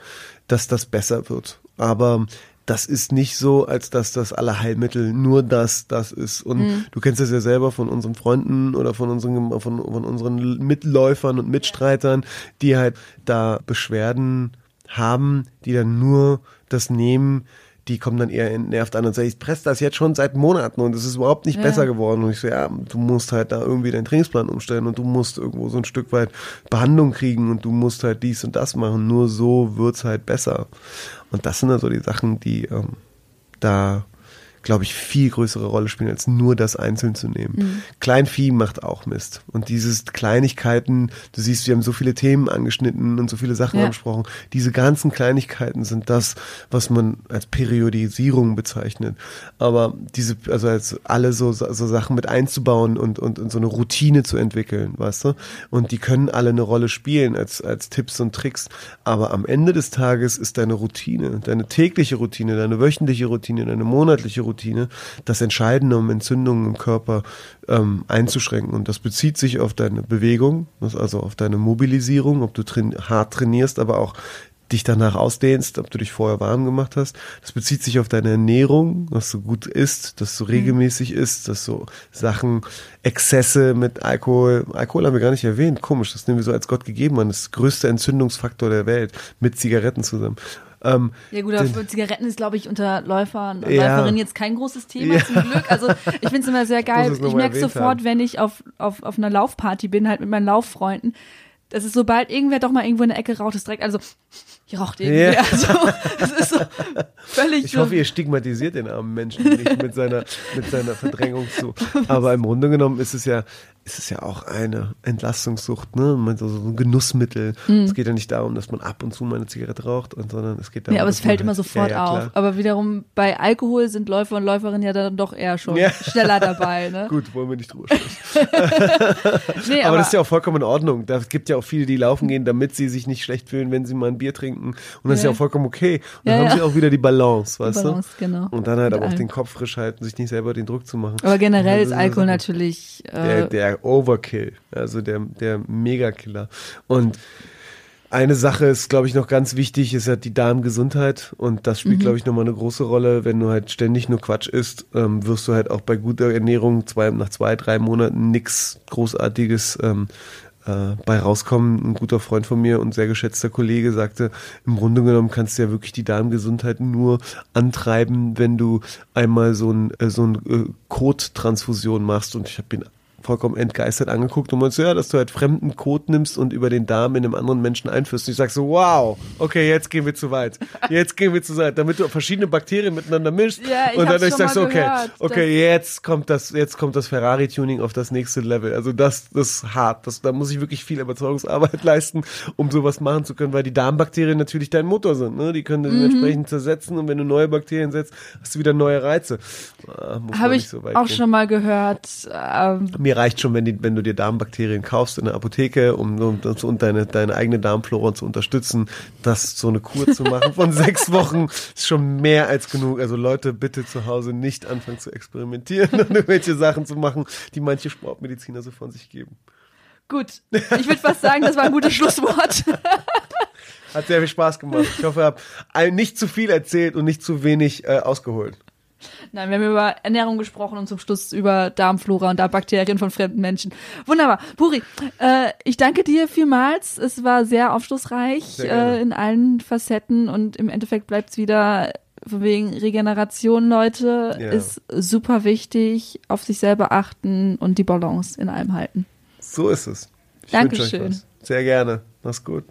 dass das besser wird. Aber das ist nicht so, als dass das alle Heilmittel nur das, das ist. Und Mhm. du kennst das ja selber von unseren Freunden oder von unseren, von, von unseren Mitläufern und Mitstreitern, die halt da Beschwerden haben, die dann nur das nehmen, die kommen dann eher entnervt an und sagen, ich presse das jetzt schon seit Monaten und es ist überhaupt nicht Ja. besser geworden. Und ich so, ja, du musst halt da irgendwie deinen Trainingsplan umstellen und du musst irgendwo so ein Stück weit Behandlung kriegen und du musst halt dies und das machen. Nur so wird's halt besser. Und das sind dann so die Sachen, die ähm, da glaube ich, viel größere Rolle spielen, als nur das einzeln zu nehmen. Kleinvieh macht auch Mist. Und dieses Kleinigkeiten, du siehst, wir haben so viele Themen angeschnitten und so viele Sachen Ja. angesprochen. Diese ganzen Kleinigkeiten sind das, was man als Periodisierung bezeichnet. Aber diese, also als alle so, so Sachen mit einzubauen und, und, und so eine Routine zu entwickeln, weißt du? Und die können alle eine Rolle spielen als, als Tipps und Tricks. Aber am Ende des Tages ist deine Routine, deine tägliche Routine, deine wöchentliche Routine, deine monatliche Routine das Entscheidende, um Entzündungen im Körper ähm, einzuschränken. Und das bezieht sich auf deine Bewegung, also auf deine Mobilisierung, ob du train hart trainierst, aber auch dich danach ausdehnst, ob du dich vorher warm gemacht hast. Das bezieht sich auf deine Ernährung, dass du gut isst, dass du regelmäßig isst, dass so Sachen, Exzesse mit Alkohol, Alkohol haben wir gar nicht erwähnt, komisch, das nehmen wir so als Gott gegeben an, das größte Entzündungsfaktor der Welt, mit Zigaretten zusammen. Ähm, Ja gut, aber Zigaretten ist, glaube ich, unter Läufern und Ja. Läuferinnen jetzt kein großes Thema Ja. zum Glück. Also ich finde es immer sehr geil. Ich merke sofort, haben. wenn ich auf, auf, auf einer Laufparty bin, halt mit meinen Lauffreunden, dass es sobald irgendwer doch mal irgendwo in der Ecke raucht, ist direkt, also hier raucht irgendwie. Ja. Also das ist so völlig Ich so. hoffe, ihr stigmatisiert den armen Menschen nicht mit seiner, mit seiner Verdrängung zu. Aber im Grunde genommen ist es ja, ist es ja auch eine Entlastungssucht, ne? Man So, ein Genussmittel. Es geht ja nicht darum, dass man ab und zu mal eine Zigarette raucht, sondern es geht darum. Nee, aber es fällt immer halt- sofort ja, ja, auf. Aber wiederum bei Alkohol sind Läufer und Läuferinnen ja dann doch eher schon Ja. schneller dabei. Ne? *laughs* Gut, wollen wir nicht drüber sprechen. *laughs* Nee, Aber, das ist ja auch vollkommen in Ordnung. Da gibt ja auch viele, die laufen gehen, damit sie sich nicht schlecht fühlen, wenn sie mal ein Bier trinken. Und das ist Ja. ja auch vollkommen okay. Und dann Ja, haben ja. sie auch wieder die Balance, weißt Balance, genau. du? Und dann halt Mit aber auch den Kopf frisch halten, sich nicht selber den Druck zu machen. Aber generell ist Ja, *laughs* Alkohol natürlich der, äh, der Overkill, also der, der Megakiller. Und eine Sache ist, glaube ich, noch ganz wichtig, ist ja die Darmgesundheit. Und das Mhm. spielt, glaube ich, nochmal eine große Rolle. Wenn du halt ständig nur Quatsch isst, ähm, wirst du halt auch bei guter Ernährung zwei, nach zwei, drei Monaten nichts Großartiges ähm, äh, bei rauskommen. Ein guter Freund von mir und sehr geschätzter Kollege sagte, im Grunde genommen kannst du ja wirklich die Darmgesundheit nur antreiben, wenn du einmal so ein, äh, so ein äh, Kottransfusion machst. Und ich habe ihn vollkommen entgeistert angeguckt und meinte, so, ja, dass du halt fremden Kot nimmst und über den Darm in einem anderen Menschen einführst. Und ich sag so, wow, okay, jetzt gehen wir zu weit. Jetzt gehen wir zu weit, damit du verschiedene Bakterien miteinander mischst. Ja, ich und dadurch schon sagst du, okay, gehört, okay, jetzt kommt das, jetzt kommt das Ferrari-Tuning auf das nächste Level. Also das, das ist hart. Das, da muss ich wirklich viel Überzeugungsarbeit *laughs* leisten, um sowas machen zu können, weil die Darmbakterien natürlich dein Motor sind. Ne? Die können Mhm. entsprechend zersetzen und wenn du neue Bakterien setzt, hast du wieder neue Reize. Ah, Habe ich so weit auch gehen. schon mal gehört. Ähm, Mir reicht schon, wenn, die, wenn du dir Darmbakterien kaufst in der Apotheke, um, um, um deine, deine eigene Darmflora zu unterstützen. Das so eine Kur zu machen von *laughs* sechs Wochen ist schon mehr als genug. Also Leute, bitte zu Hause nicht anfangen zu experimentieren *laughs* und irgendwelche Sachen zu machen, die manche Sportmediziner so von sich geben. gut, ich würde fast sagen, das war ein gutes *laughs* Schlusswort. Hat sehr viel Spaß gemacht. Ich hoffe, ihr habt nicht zu viel erzählt und nicht zu wenig äh, ausgeholt. Nein, wir haben über Ernährung gesprochen und zum Schluss über Darmflora und Darmbakterien von fremden Menschen. Wunderbar. Puri, äh, ich danke dir vielmals. Es war sehr aufschlussreich Sehr äh, in allen Facetten und im Endeffekt bleibt es wieder von wegen Regeneration, Leute, Ja. ist super wichtig. Auf sich selber achten und die Balance in allem halten. So ist es. Ich Dankeschön. Sehr gerne. Mach's gut.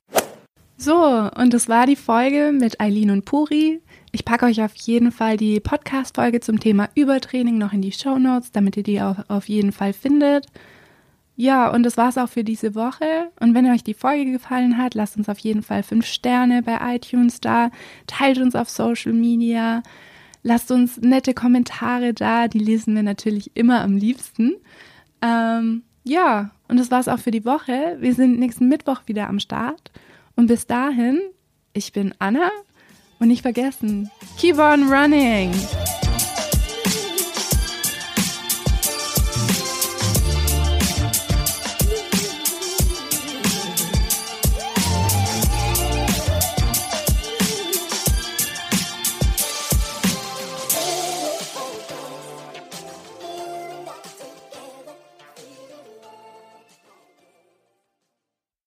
So, und das war die Folge mit Eileen und Puri. Ich packe euch auf jeden Fall die Podcast-Folge zum Thema Übertraining noch in die Show Notes, damit ihr die auch auf jeden Fall findet. Ja, und das war's auch für diese Woche. Und wenn euch die Folge gefallen hat, lasst uns auf jeden Fall fünf Sterne bei iTunes da, teilt uns auf Social Media, lasst uns nette Kommentare da, die lesen wir natürlich immer am liebsten. Ähm, ja, und das war's auch für die Woche. Wir sind nächsten Mittwoch wieder am Start. Und bis dahin, ich bin Anna und nicht vergessen, keep on running!